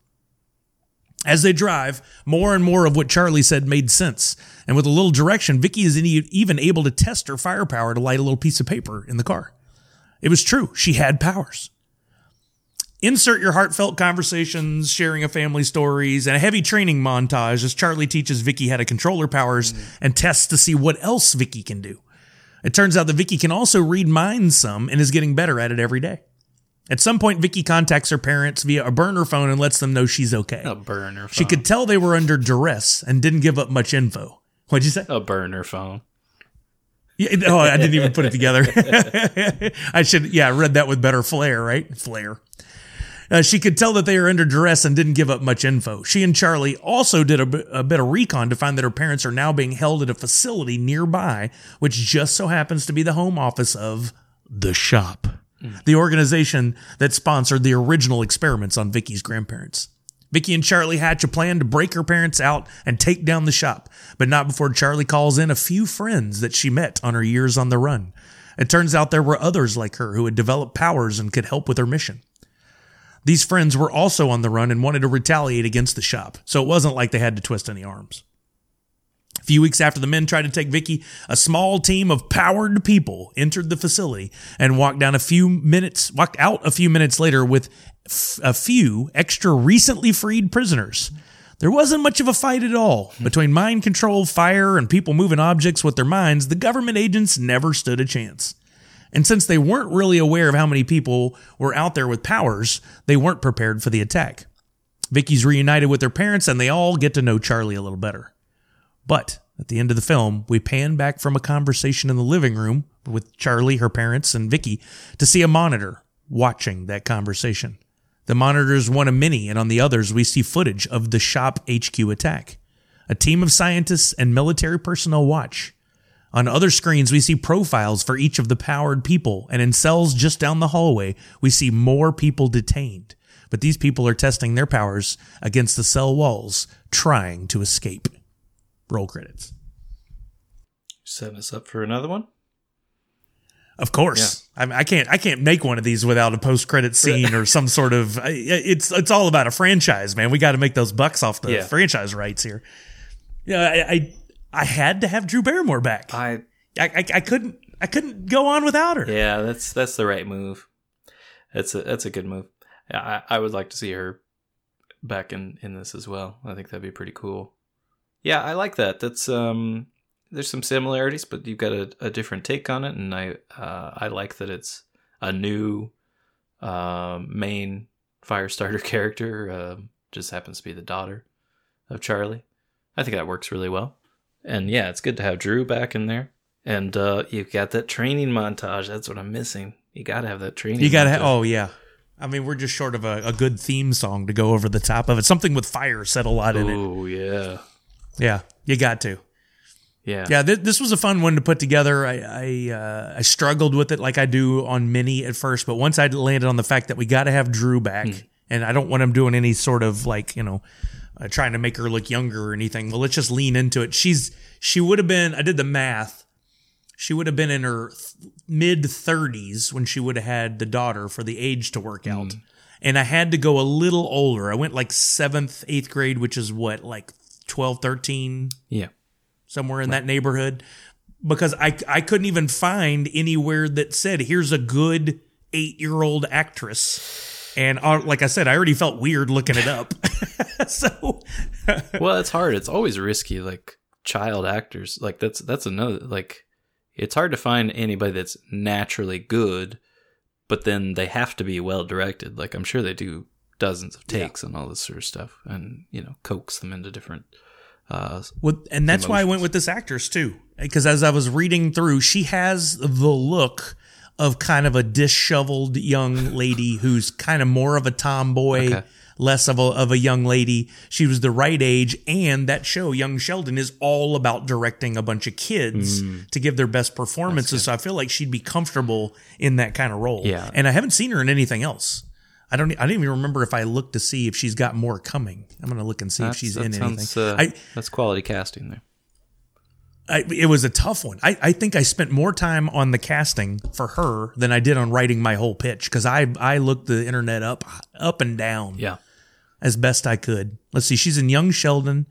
[SPEAKER 1] As they drive, more and more of what Charlie said made sense, and with a little direction, Vicky is even able to test her firepower to light a little piece of paper in the car. It was true, she had powers. Insert your heartfelt conversations, sharing of family stories, and a heavy training montage as Charlie teaches Vicky how to control her powers and tests to see what else Vicky can do. It turns out that Vicky can also read minds some and is getting better at it every day. At some point, Vicky contacts her parents via a burner phone and lets them know she's okay.
[SPEAKER 2] A burner phone.
[SPEAKER 1] She could tell they were under duress and didn't give up much info. What'd you say?
[SPEAKER 2] A burner phone.
[SPEAKER 1] Yeah, oh, I didn't even put it together. I should, yeah, I read that with better flair, right? Flair. Uh, she could tell that they were under duress and didn't give up much info. She and Charlie also did a, a bit of recon to find that her parents are now being held at a facility nearby, which just so happens to be the home office of the shop, the organization that sponsored the original experiments on Vicky's grandparents. Vicky and Charlie hatch a plan to break her parents out and take down the shop, but not before Charlie calls in a few friends that she met on her years on the run. It turns out there were others like her who had developed powers and could help with her mission. These friends were also on the run and wanted to retaliate against the shop, so it wasn't like they had to twist any arms. A few weeks after the men tried to take Vicky, a small team of powered people entered the facility and walked down a few minutes, walked out a few minutes later with f- a few extra recently freed prisoners. There wasn't much of a fight at all. Between mind control, fire, and people moving objects with their minds, the government agents never stood a chance. And since they weren't really aware of how many people were out there with powers, they weren't prepared for the attack. Vicky's reunited with her parents and they all get to know Charlie a little better. But at the end of the film, we pan back from a conversation in the living room with Charlie, her parents, and Vicky to see a monitor watching that conversation. The monitor is one of many, and on the others, we see footage of the shop HQ attack. A team of scientists and military personnel watch. On other screens, we see profiles for each of the powered people, and in cells just down the hallway, we see more people detained. But these people are testing their powers against the cell walls, trying to escape. Roll credits.
[SPEAKER 2] Setting us up for another one.
[SPEAKER 1] Of course, I, mean, I can't. I can't make one of these without a post-credit scene or some sort of. It's it's all about a franchise, man. We got to make those bucks off the
[SPEAKER 2] Yeah.
[SPEAKER 1] franchise rights here. Yeah, I, I I had to have Drew Barrymore back. I,
[SPEAKER 2] I
[SPEAKER 1] I I couldn't I couldn't go on without her.
[SPEAKER 2] yeah, that's that's the right move. That's a that's a good move. I, I would like to see her back in in this as well. I think that'd be pretty cool. Yeah, I like that. That's um there's some similarities, but you've got a, a different take on it, and I uh, I like that it's a new um main Firestarter character. Um just happens to be the daughter of Charlie. I think that works really well. And yeah, it's good to have Drew back in there. And uh, you've got that training montage. That's what I'm missing. You got to have that training.
[SPEAKER 1] You gotta. Ha- oh yeah. I mean, we're just short of a, a good theme song to go over the top of it. Something with fire said a lot in it.
[SPEAKER 2] Oh yeah,
[SPEAKER 1] Yeah, you got to.
[SPEAKER 2] yeah,
[SPEAKER 1] Yeah, th- this was a fun one to put together. I I, uh, I struggled with it like I do on Mini at first, but once I landed on the fact that we got to have Drew back,
[SPEAKER 2] Hmm.
[SPEAKER 1] and I don't want him doing any sort of like you know uh, trying to make her look younger or anything. Well, let's just lean into it. She's she would have been. I did the math. She would have been in her th- mid 30s when she would have had the daughter for the age to work out. And I had to go a little older. I went like seventh, eighth grade, which is what, like 12, 13,
[SPEAKER 2] Yeah.
[SPEAKER 1] somewhere in that neighborhood because I I couldn't even find anywhere that said here's a good eight year old actress. And uh, like I said, I already felt weird looking it up. so
[SPEAKER 2] well, it's hard. It's always risky. Like child actors, like that's that's another like. It's hard to find anybody that's naturally good, but then they have to be well directed. Like I'm sure they do dozens of takes and all this sort of stuff, and you know, coax them into different. Uh,
[SPEAKER 1] Well, and that's why I went with this actress too, because as I was reading through, she has the look of kind of a disheveled young lady who's kind of more of a tomboy,
[SPEAKER 2] Okay.
[SPEAKER 1] less of a of a young lady. She was the right age, and that show, Young Sheldon, is all about directing a bunch of kids
[SPEAKER 2] Mm.
[SPEAKER 1] to give their best performances. So I feel like she'd be comfortable in that kind of role.
[SPEAKER 2] Yeah.
[SPEAKER 1] and I haven't seen her in anything else. I don't. I didn't even remember if I looked to see if she's got more coming. I'm gonna look and see if she's in
[SPEAKER 2] sounds,
[SPEAKER 1] anything.
[SPEAKER 2] uh,
[SPEAKER 1] I,
[SPEAKER 2] that's quality casting there.
[SPEAKER 1] I, it was a tough one. I, I think I spent more time on the casting for her than I did on writing my whole pitch because I I looked the internet up up and down
[SPEAKER 2] Yeah.
[SPEAKER 1] as best I could. Let's see, she's in Young Sheldon,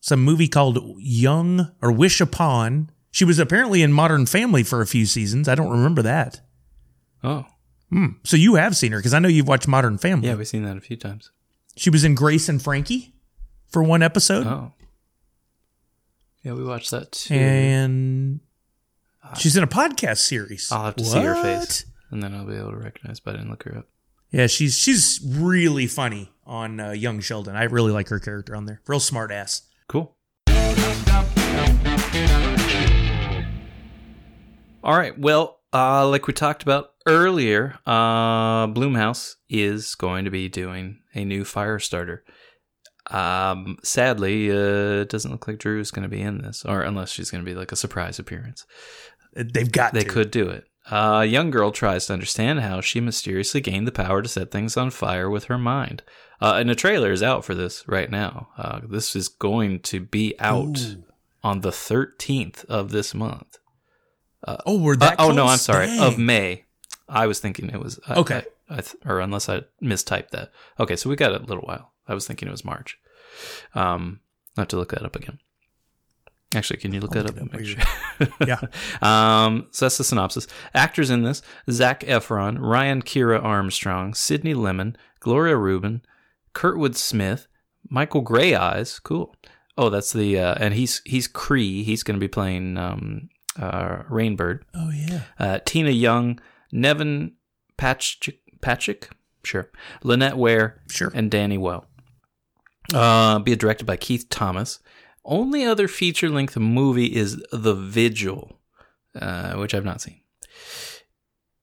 [SPEAKER 1] some movie called Young or Wish Upon. She was apparently in Modern Family for a few seasons. I don't remember that.
[SPEAKER 2] Oh, hmm.
[SPEAKER 1] So you have seen her because I know you've watched Modern Family.
[SPEAKER 2] yeah, we've seen that a few times.
[SPEAKER 1] She was in Grace and Frankie for one episode.
[SPEAKER 2] Oh, yeah, we watched that too.
[SPEAKER 1] and she's in a podcast series.
[SPEAKER 2] I'll have to see her face, and then I'll be able to recognize. But I didn't look her up.
[SPEAKER 1] Yeah, she's she's really funny on uh, Young Sheldon. I really like her character on there. Real smart ass.
[SPEAKER 2] Cool. All right. Well, uh, like we talked about earlier, uh, Blumhouse is going to be doing a new fire starter. Um, sadly, uh, it doesn't look like Drew is going to be in this, or unless she's going to be like a surprise appearance.
[SPEAKER 1] Uh, They've got
[SPEAKER 2] They
[SPEAKER 1] to.
[SPEAKER 2] could do it. A young girl tries to understand how she mysteriously gained the power to set things on fire with her mind. Uh, and the trailer is out for this right now. Uh, this is going to be out on the 13th of this month.
[SPEAKER 1] Oh, we're
[SPEAKER 2] Uh,
[SPEAKER 1] that.
[SPEAKER 2] oh, no. I'm sorry.
[SPEAKER 1] Dang.
[SPEAKER 2] Of May. I was thinking it was.
[SPEAKER 1] Okay.
[SPEAKER 2] I, I th- or unless I mistyped that. Okay, so we got a little while. I was thinking it was March. Um, I have to look that up again. Actually, can you look that
[SPEAKER 1] look
[SPEAKER 2] up make sure?
[SPEAKER 1] Yeah.
[SPEAKER 2] Um, so that's the synopsis. Actors in this: Zac Efron, Ryan Kiera Armstrong, Sydney Lemmon, Gloria Reuben, Kurtwood Smith, Michael Greyeyes. Cool. Oh, that's the uh, and he's he's Cree. He's going to be playing um, uh, Rainbird.
[SPEAKER 1] Oh yeah.
[SPEAKER 2] Uh, Tina Young, Nevin Patchik, Patchik, sure, Lynette Ware,
[SPEAKER 1] Sure.
[SPEAKER 2] and Danny Well. Uh, be directed by Keith Thomas. Only other feature length movie is The Vigil, uh, which I've not seen.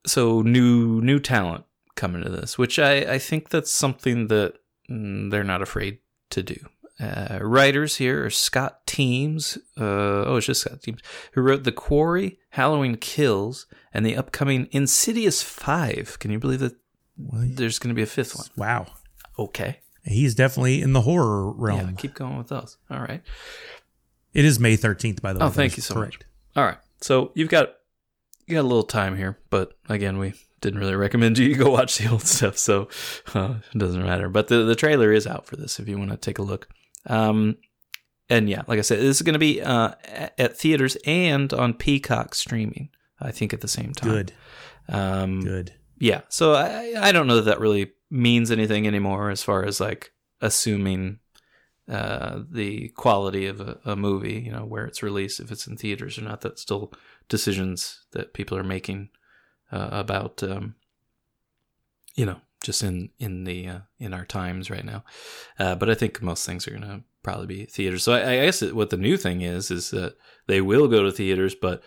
[SPEAKER 2] So new new talent coming to this, which I, I think that's something that mm, they're not afraid to do. Uh, writers here are Scott Teems. Uh, oh, it's just Scott Teems, who wrote The Quarry, Halloween Kills, and the upcoming Insidious 5. Can you believe that there's going to be a fifth one?
[SPEAKER 1] Wow.
[SPEAKER 2] Okay.
[SPEAKER 1] He's definitely in the horror
[SPEAKER 2] Yeah,
[SPEAKER 1] realm.
[SPEAKER 2] keep going with those. All right.
[SPEAKER 1] It is May 13th, by the way.
[SPEAKER 2] Oh, thank you so
[SPEAKER 1] correct.
[SPEAKER 2] much. All right. So you've got you got a little time here, but again, we didn't really recommend you go watch the old stuff, so uh, it doesn't matter. But the the trailer is out for this if you want to take a look. Um, and yeah, like I said, this is going to be uh, at, at theaters and on Peacock streaming. I think at the same time.
[SPEAKER 1] Good.
[SPEAKER 2] Um,
[SPEAKER 1] Good.
[SPEAKER 2] Yeah so I, I don't know that that really means anything anymore as far as like assuming uh, the quality of a, a movie you know where it's released if it's in theaters or not. That's still decisions that people are making uh, about um, you know just in in the uh, in our times right now. Uh, but i think most things are going to probably be theaters. So I, I guess what the new thing is is that they will go to theaters but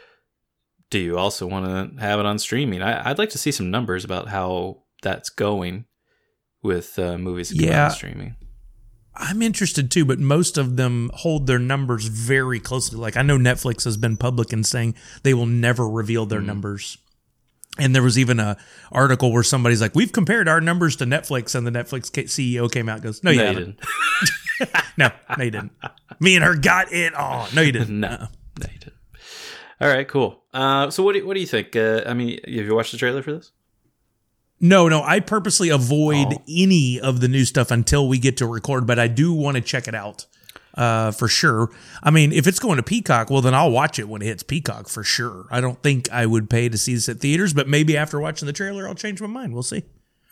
[SPEAKER 2] do you also want to have it on streaming? I, I'd like to see some numbers about how that's going with uh, movies that come out
[SPEAKER 1] Yeah.
[SPEAKER 2] streaming.
[SPEAKER 1] I'm interested too, but most of them hold their numbers very closely. Like I know Netflix has been public in saying they will never reveal their
[SPEAKER 2] Mm.
[SPEAKER 1] numbers. And there was even a article where somebody's like, "We've compared our numbers to Netflix," and the Netflix CEO came out and goes, "No, you
[SPEAKER 2] No, didn't.
[SPEAKER 1] No, no, you didn't. Me and her got it on. No, you didn't.
[SPEAKER 2] No,
[SPEAKER 1] Uh-uh.
[SPEAKER 2] no, you didn't. All right, cool. Uh, so what do you, what do you think? Uh, I mean, have you watched the trailer for this?
[SPEAKER 1] No, no, I purposely avoid
[SPEAKER 2] Oh.
[SPEAKER 1] any of the new stuff until we get to record, but I do want to check it out. Uh, for sure. I mean, if it's going to Peacock, well, then I'll watch it when it hits Peacock for sure. I don't think I would pay to see this at theaters, but maybe after watching the trailer, I'll change my mind. We'll see.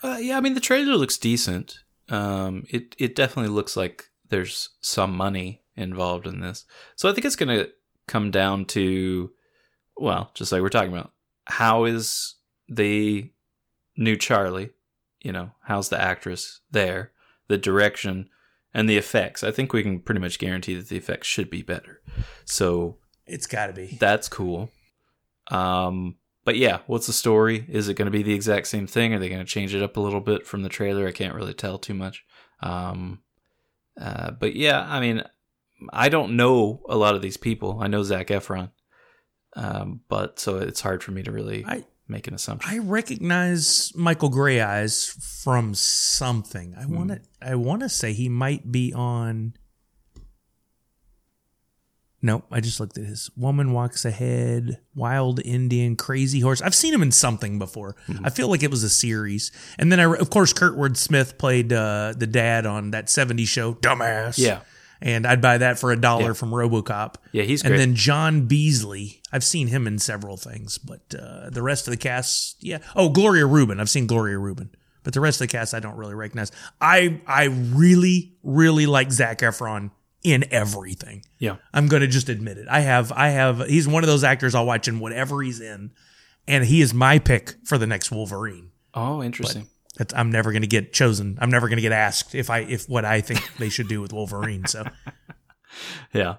[SPEAKER 2] Uh, yeah, I mean the trailer looks decent. Um, it it definitely looks like there's some money involved in this. So I think it's gonna come down to, well, just like we're talking about, how is the new Charlie? You know, how's the actress there? The direction and the effects. I think we can pretty much guarantee that the effects should be better. So
[SPEAKER 1] It's got to be.
[SPEAKER 2] that's cool. Um, but yeah, what's the story? Is it going to be the exact same thing? Are they going to change it up a little bit from the trailer? I can't really tell too much. Um, uh, but yeah, I mean, I don't know a lot of these people. I know Zac Efron, um, but so it's hard for me to really
[SPEAKER 1] I-
[SPEAKER 2] make an assumption.
[SPEAKER 1] I recognize Michael Greyeyes from something. I want to. I want to say he might be on. Nope, I just looked at his Woman Walks Ahead, Wild Indian, Crazy Horse. I've seen him in something before.
[SPEAKER 2] Hmm.
[SPEAKER 1] I feel like it was a series. And then, I, of course, Kurtwood Smith played uh, the dad on that 70s show, Dumbass.
[SPEAKER 2] Yeah.
[SPEAKER 1] And I'd buy that for a dollar
[SPEAKER 2] Yeah.
[SPEAKER 1] from Robocop.
[SPEAKER 2] Yeah, he's
[SPEAKER 1] And then John Beasley. I've seen him in several things, but uh, the rest of the cast, yeah. Oh, Gloria Reuben. I've seen Gloria Reuben, but the rest of the cast I don't really recognize. I I really really like Zac Efron in everything.
[SPEAKER 2] yeah,
[SPEAKER 1] I'm going to just admit it. I have I have. He's one of those actors I'll watch in whatever he's in, and he is my pick for the next Wolverine.
[SPEAKER 2] oh, interesting.
[SPEAKER 1] That's, I'm never going to get chosen. I'm never going to get asked if I if what I think they should do with Wolverine. So
[SPEAKER 2] yeah,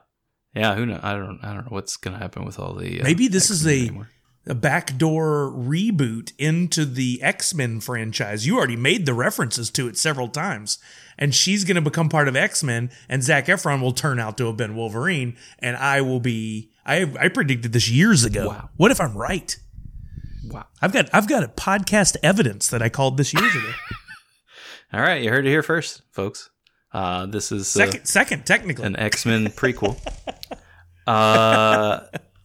[SPEAKER 2] yeah. Who know? I don't. I don't know what's going to happen with all the. Uh,
[SPEAKER 1] maybe this is
[SPEAKER 2] X-Men
[SPEAKER 1] a
[SPEAKER 2] anymore.
[SPEAKER 1] a backdoor reboot into the X Men franchise. You already made the references to it several times, and she's going to become part of X Men, and Zac Efron will turn out to have been Wolverine, and I will be. I I predicted this years ago.
[SPEAKER 2] Wow.
[SPEAKER 1] What if I'm right?
[SPEAKER 2] Wow.
[SPEAKER 1] I've got I've got a podcast evidence that I called this years ago.
[SPEAKER 2] All right, you heard it here first, folks. Uh, this is uh,
[SPEAKER 1] Second, second, technically.
[SPEAKER 2] an X Men prequel. Uh,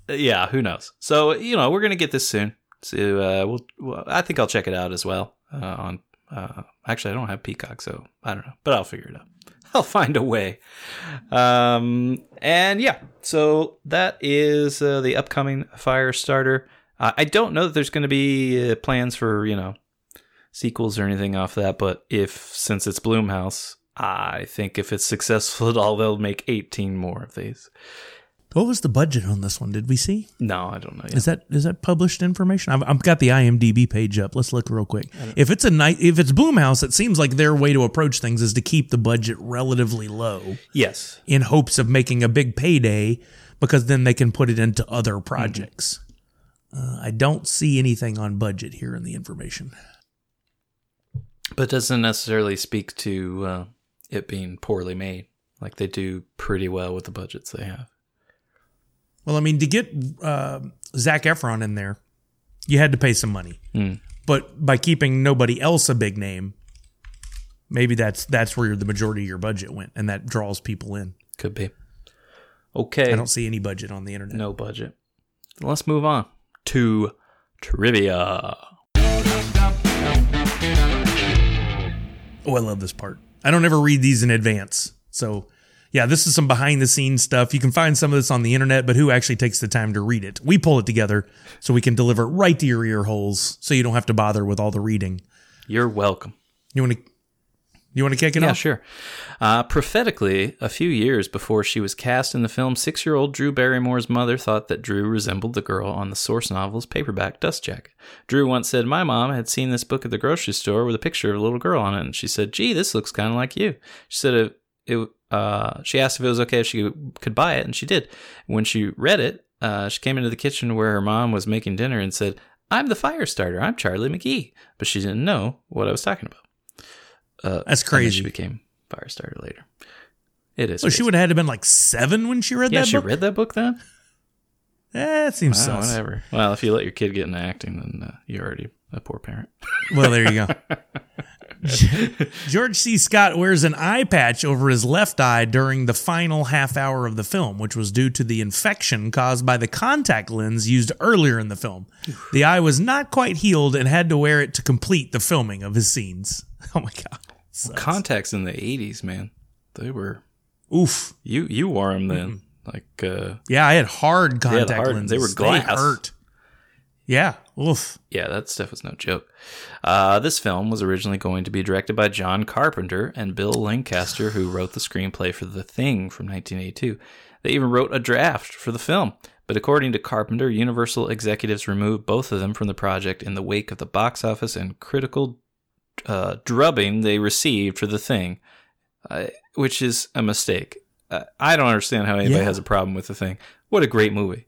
[SPEAKER 2] yeah, who knows? So you know, we're gonna get this soon. So uh, we'll, well, I think I'll check it out as well. Uh, on uh, actually, I don't have Peacock, so I don't know, but I'll figure it out. I'll find a way. Um, and yeah, so that is uh, the upcoming Firestarter. Uh, I don't know that there's going to be uh, plans for you know sequels or anything off that, but if since it's Blumhouse, I think if it's successful at all, they'll make 18 more of these.
[SPEAKER 1] what was the budget on this one? Did we see?
[SPEAKER 2] No, I don't know. Yet.
[SPEAKER 1] Is that is that published information? I've, I've got the IMDb page up. Let's look real quick. If it's a night, if it's Blumhouse, it seems like their way to approach things is to keep the budget relatively low
[SPEAKER 2] yes.
[SPEAKER 1] in hopes of making a big payday, because then they can put it into other projects. Uh, I don't see anything on budget here in the information.
[SPEAKER 2] But doesn't necessarily speak to uh, it being poorly made. Like they do pretty well with the budgets they have.
[SPEAKER 1] Well, I mean, to get uh, Zac Efron in there, you had to pay some money. But by keeping nobody else a big name, maybe that's that's where the majority of your budget went, and that draws people in.
[SPEAKER 2] Could be. Okay.
[SPEAKER 1] I don't see any budget on the internet.
[SPEAKER 2] no budget. Let's move on to trivia.
[SPEAKER 1] Oh, I love this part. I don't ever read these in advance. So, yeah, this is some behind the scenes stuff. You can find some of this on the internet, but who actually takes the time to read it? We pull it together so we can deliver it right to your ear holes so you don't have to bother with all the reading.
[SPEAKER 2] You're welcome.
[SPEAKER 1] You want to you want to kick it
[SPEAKER 2] Yeah,
[SPEAKER 1] off?
[SPEAKER 2] sure. Uh, prophetically, a few years before she was cast in the film, six year old Drew Barrymore's mother thought that Drew resembled the girl on the source novel's paperback dust jacket. Drew once said, My mom had seen this book at the grocery store with a picture of a little girl on it, and she said, Gee, this looks kind of like you. She said, it, it, uh, She asked if it was okay if she could buy it, and she did. When she read it, uh, she came into the kitchen where her mom was making dinner and said, I'm the fire starter. I'm Charlie McGee. But she didn't know what I was talking about. Uh,
[SPEAKER 1] That's crazy.
[SPEAKER 2] She became Firestarter later. It is.
[SPEAKER 1] So she would have had to been like seven when she read that book.
[SPEAKER 2] Yeah,
[SPEAKER 1] that
[SPEAKER 2] she
[SPEAKER 1] book.
[SPEAKER 2] read that book then.
[SPEAKER 1] Eh, it seems
[SPEAKER 2] Oh,
[SPEAKER 1] sus.
[SPEAKER 2] whatever. Well, if you let your kid get into acting, then uh, you're already a poor parent.
[SPEAKER 1] Well, there you go. George C. Scott wears an eye patch over his left eye during the final half hour of the film, which was due to the infection caused by the contact lens used earlier in the film. The eye was not quite healed and had to wear it to complete the filming of his scenes. Oh my god.
[SPEAKER 2] Contacts in the 80s, man. They were
[SPEAKER 1] Oof.
[SPEAKER 2] you you wore them then. Like uh
[SPEAKER 1] Yeah, I had hard contact
[SPEAKER 2] hard-
[SPEAKER 1] lenses.
[SPEAKER 2] they were glass.
[SPEAKER 1] hurt. Yeah. Oof.
[SPEAKER 2] Yeah, that stuff was no joke. Uh, this film was originally going to be directed by John Carpenter and Bill Lancaster, who wrote the screenplay for The Thing from 1982. They even wrote a draft for the film, but according to Carpenter, Universal executives removed both of them from the project in the wake of the box office and critical uh, drubbing they received for The Thing, uh, which is a mistake. Uh, I don't understand how anybody
[SPEAKER 1] Yeah.
[SPEAKER 2] has a problem with The Thing. What a great movie!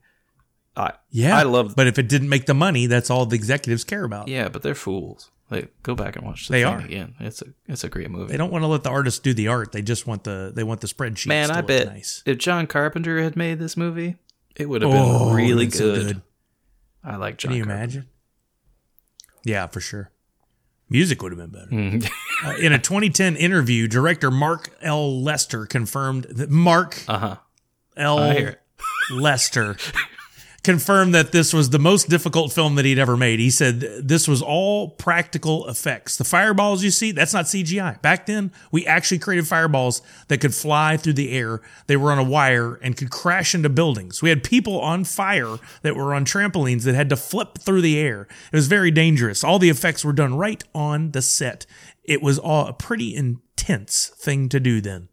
[SPEAKER 2] I
[SPEAKER 1] Yeah.
[SPEAKER 2] I love
[SPEAKER 1] But if it didn't make the money, that's all the executives care about.
[SPEAKER 2] Yeah, but they're fools. Like, go back and watch the
[SPEAKER 1] They
[SPEAKER 2] thing
[SPEAKER 1] are.
[SPEAKER 2] again. It's a it's a great movie.
[SPEAKER 1] They don't want to let the artists do the art. They just want the they want the spreadsheet.
[SPEAKER 2] Man, I bet
[SPEAKER 1] nice.
[SPEAKER 2] if John Carpenter had made this movie, it would have
[SPEAKER 1] Oh,
[SPEAKER 2] been really
[SPEAKER 1] that's so
[SPEAKER 2] good.
[SPEAKER 1] good.
[SPEAKER 2] I like John.
[SPEAKER 1] Can you
[SPEAKER 2] Carpenter.
[SPEAKER 1] imagine? Yeah, for sure. Music would have been better.
[SPEAKER 2] Mm.
[SPEAKER 1] Uh, in a 2010 interview, director Mark L. Lester confirmed that Mark
[SPEAKER 2] Uh-huh.
[SPEAKER 1] L.
[SPEAKER 2] I hear it.
[SPEAKER 1] Lester confirmed that this was the most difficult film that he'd ever made. He said this was all practical effects. The fireballs you see, that's not CGI. Back then, we actually created fireballs that could fly through the air. They were on a wire and could crash into buildings. We had people on fire that were on trampolines that had to flip through the air. It was very dangerous. All the effects were done right on the set. It was all a pretty intense thing to do then.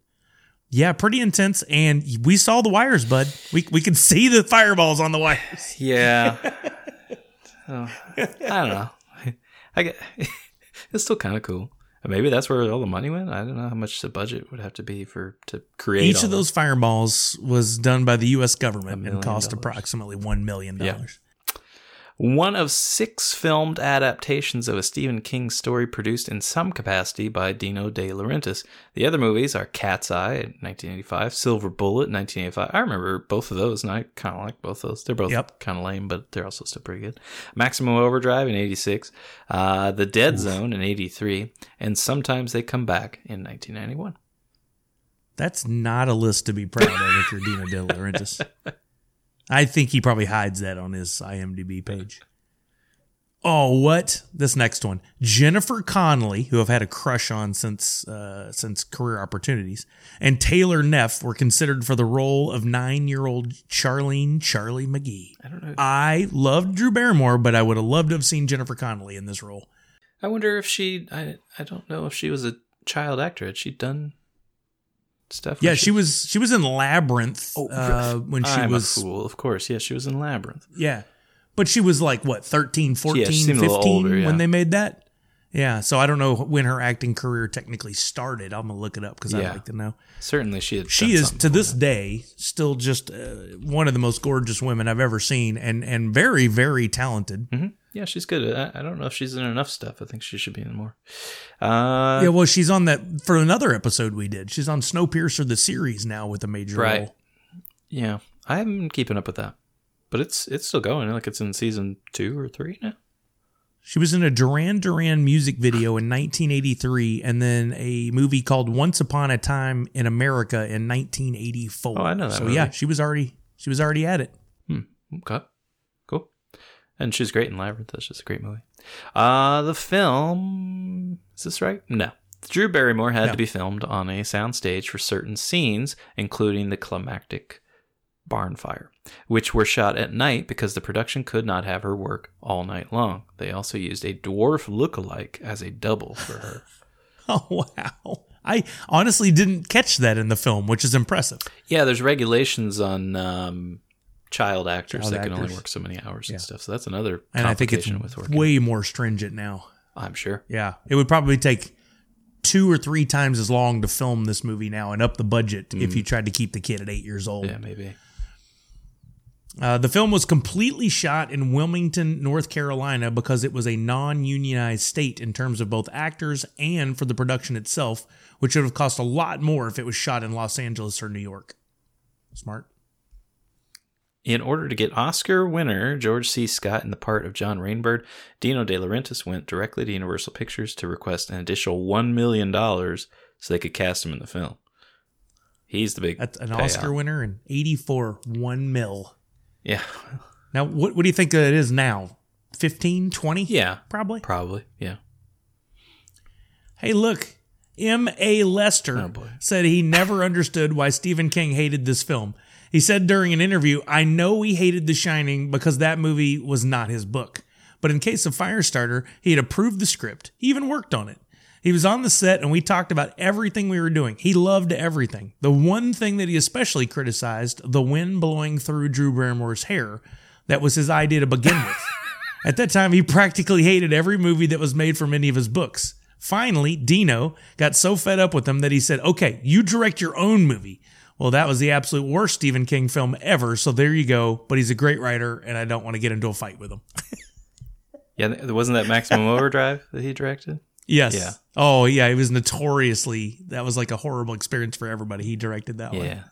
[SPEAKER 1] Yeah, pretty intense. And we saw the wires, bud. We we could see the fireballs on the wires.
[SPEAKER 2] Yeah. Oh, I don't know. I get, it's still kind of cool. Maybe that's where all the money went. I don't know how much the budget would have to be for to create
[SPEAKER 1] Each of those fireballs was done by the U.S. government and cost
[SPEAKER 2] dollars.
[SPEAKER 1] approximately one million
[SPEAKER 2] Yeah. One of six filmed adaptations of a Stephen King story produced in some capacity by Dino De Laurentiis. The other movies are Cat's Eye in 1985, Silver Bullet in 1985. I remember both of those, and I kind of like both of those. They're both
[SPEAKER 1] Yep.
[SPEAKER 2] kind of lame, but they're also still pretty good. Maximum Overdrive in 86, uh, The Dead Zone in 83, and Sometimes They Come Back in 1991.
[SPEAKER 1] That's not a list to be proud of if you're Dino De Laurentiis. I think he probably hides that on his IMDb page. Oh, what? This next one. Jennifer Connelly, who I've had a crush on since uh, since career opportunities, and Taylor Neff were considered for the role of nine-year-old Charlene Charlie McGee.
[SPEAKER 2] I don't know.
[SPEAKER 1] I loved Drew Barrymore, but I would have loved to have seen Jennifer Connelly in this role.
[SPEAKER 2] I wonder if she, I, I don't know if she was a child actor. Had she done stuff?
[SPEAKER 1] Yeah,
[SPEAKER 2] when
[SPEAKER 1] she was she was in Labyrinth
[SPEAKER 2] Oh,
[SPEAKER 1] uh, when she
[SPEAKER 2] I'm
[SPEAKER 1] was
[SPEAKER 2] a fool, of course. Yeah, she was in Labyrinth.
[SPEAKER 1] Yeah. But she was like, what, 13, 14,
[SPEAKER 2] she seemed a
[SPEAKER 1] 15
[SPEAKER 2] older, yeah.
[SPEAKER 1] when they made that? Yeah. So I don't know when her acting career technically started. I'm going to look it up because
[SPEAKER 2] Yeah.
[SPEAKER 1] I'd like to know.
[SPEAKER 2] Certainly, she had.
[SPEAKER 1] She is, to this
[SPEAKER 2] that.
[SPEAKER 1] day, still just uh, one of the most gorgeous women I've ever seen and, and very, very talented.
[SPEAKER 2] Yeah, she's good. I, I don't know if she's in enough stuff. I think she should be in more. Uh,
[SPEAKER 1] yeah, well, she's on that for another episode we did. She's on Snowpiercer, the series now with a major
[SPEAKER 2] Right.
[SPEAKER 1] role.
[SPEAKER 2] yeah, I haven't been keeping up with that, but it's it's still going. Like it's in season two or three now.
[SPEAKER 1] She was in a Duran Duran music video in 1983 and then a movie called Once Upon a Time in America in 1984.
[SPEAKER 2] Oh, I know that
[SPEAKER 1] So
[SPEAKER 2] movie.
[SPEAKER 1] yeah, she was already she was already at it.
[SPEAKER 2] Hmm. Okay. And she's great in Labyrinth. That's just a great movie. Uh, the film is this right? No. Drew Barrymore had
[SPEAKER 1] No.
[SPEAKER 2] to be filmed on a soundstage for certain scenes, including the climactic barn fire, which were shot at night because the production could not have her work all night long. They also used a dwarf look-alike as a double for her.
[SPEAKER 1] Oh wow. I honestly didn't catch that in the film, which is impressive.
[SPEAKER 2] yeah, there's regulations on um, child actors
[SPEAKER 1] Child
[SPEAKER 2] that can only work so many hours
[SPEAKER 1] Yeah.
[SPEAKER 2] and stuff. So that's another
[SPEAKER 1] And I think it's
[SPEAKER 2] complication with working.
[SPEAKER 1] way more stringent now.
[SPEAKER 2] I'm sure.
[SPEAKER 1] Yeah. It would probably take two or three times as long to film this movie now and up the budget if you tried to keep the kid at 8 years old.
[SPEAKER 2] Mm. Yeah, maybe.
[SPEAKER 1] Uh, the film was completely shot in Wilmington, North Carolina, because it was a non unionized state in terms of both actors and for the production itself, which would have cost a lot more if it was shot in Los Angeles or New York. Smart.
[SPEAKER 2] In order to get Oscar winner George C. Scott in the part of John Rainbird, Dino De Laurentiis went directly to Universal Pictures to request an additional $1 million so they could cast him in the film. He's the big
[SPEAKER 1] That's an
[SPEAKER 2] payout.
[SPEAKER 1] Oscar winner in 84, one mil.
[SPEAKER 2] Yeah.
[SPEAKER 1] Now, what, what do you think it is now? 15, 20?
[SPEAKER 2] Yeah.
[SPEAKER 1] Probably.
[SPEAKER 2] Probably. Yeah.
[SPEAKER 1] Hey, look. M.A. Lester
[SPEAKER 2] Oh,
[SPEAKER 1] said he never understood why Stephen King hated this film. He said during an interview, I know he hated The Shining because that movie was not his book. But in case of Firestarter, he had approved the script. He even worked on it. He was on the set and we talked about everything we were doing. He loved everything. The one thing that he especially criticized, the wind blowing through Drew Barrymore's hair, that was his idea to begin with. At that time, he practically hated every movie that was made from any of his books. Finally, Dino got so fed up with him that he said, Okay, you direct your own movie. Well, that was the absolute worst Stephen King film ever. So there you go. But he's a great writer, and I don't want to get into a fight with him.
[SPEAKER 2] Yeah. Wasn't that Maximum Overdrive that he directed?
[SPEAKER 1] Yes.
[SPEAKER 2] Yeah.
[SPEAKER 1] Oh, yeah. It was notoriously, that was like a horrible experience for everybody. He directed that one.
[SPEAKER 2] Yeah.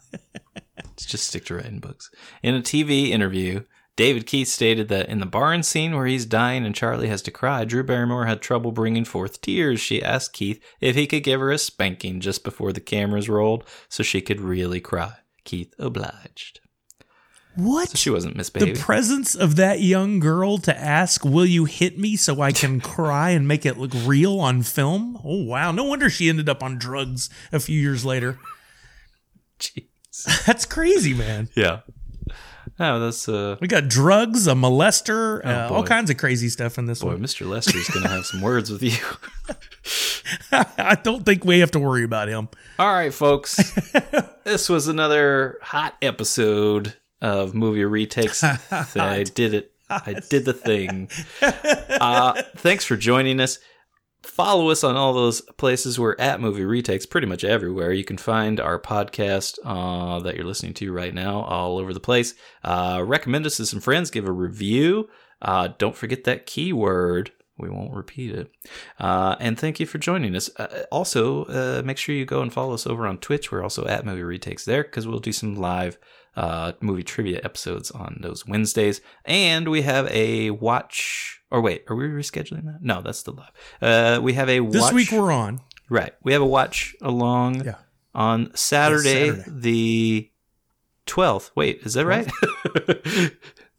[SPEAKER 2] Just stick to writing books. In a TV interview, David Keith stated that in the barn scene where he's dying and Charlie has to cry, Drew Barrymore had trouble bringing forth tears. She asked Keith if he could give her a spanking just before the cameras rolled so she could really cry. Keith obliged.
[SPEAKER 1] What?
[SPEAKER 2] So she wasn't
[SPEAKER 1] the presence of that young girl to ask, Will you hit me so I can cry and make it look real on film? Oh, wow. No wonder she ended up on drugs a few years later.
[SPEAKER 2] Jeez.
[SPEAKER 1] That's crazy, man.
[SPEAKER 2] Yeah. No, that's uh
[SPEAKER 1] We got drugs, a molester, uh, all kinds of crazy stuff in this
[SPEAKER 2] boy,
[SPEAKER 1] one.
[SPEAKER 2] Mr. Lester's gonna have some words with you.
[SPEAKER 1] I don't think we have to worry about him.
[SPEAKER 2] All right, folks. this was another hot episode of movie retakes. I did it. I did the thing. Uh, thanks for joining us. Follow us on all those places. We're at Movie Retakes pretty much everywhere. You can find our podcast uh, that you're listening to right now all over the place. Uh, recommend us to some friends. Give a review. Uh, don't forget that keyword. We won't repeat it. Uh, and thank you for joining us. Uh, also, uh, make sure you go and follow us over on Twitch. We're also at Movie Retakes there because we'll do some live movie trivia episodes on those Wednesdays. And we have a watch. Or wait, are we rescheduling that? No, that's the live. Uh, we have a watch
[SPEAKER 1] This
[SPEAKER 2] watch.
[SPEAKER 1] week we're on.
[SPEAKER 2] Right. We have a watch along
[SPEAKER 1] Yeah.
[SPEAKER 2] on Saturday,
[SPEAKER 1] Saturday.
[SPEAKER 2] the 12th. Wait, is that right?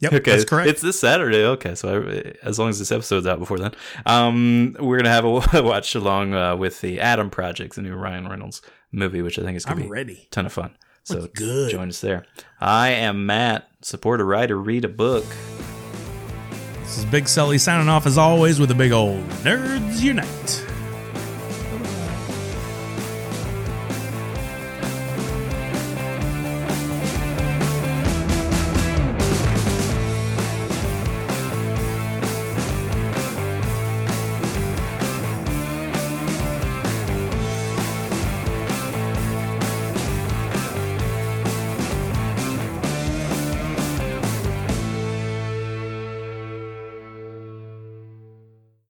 [SPEAKER 1] Yep,
[SPEAKER 2] okay,
[SPEAKER 1] that's correct.
[SPEAKER 2] It's this Saturday. Okay, so I, as long as this episode's out before then, um, we're gonna have a watch along uh, with the Adam Project, the new Ryan Reynolds movie, which I think is gonna
[SPEAKER 1] I'm
[SPEAKER 2] be
[SPEAKER 1] ready.
[SPEAKER 2] a ton of fun. So
[SPEAKER 1] good.
[SPEAKER 2] join us there. I am Matt. Support a writer, read a book.
[SPEAKER 1] This is Big Sully signing off as always with a big old Nerds Unite.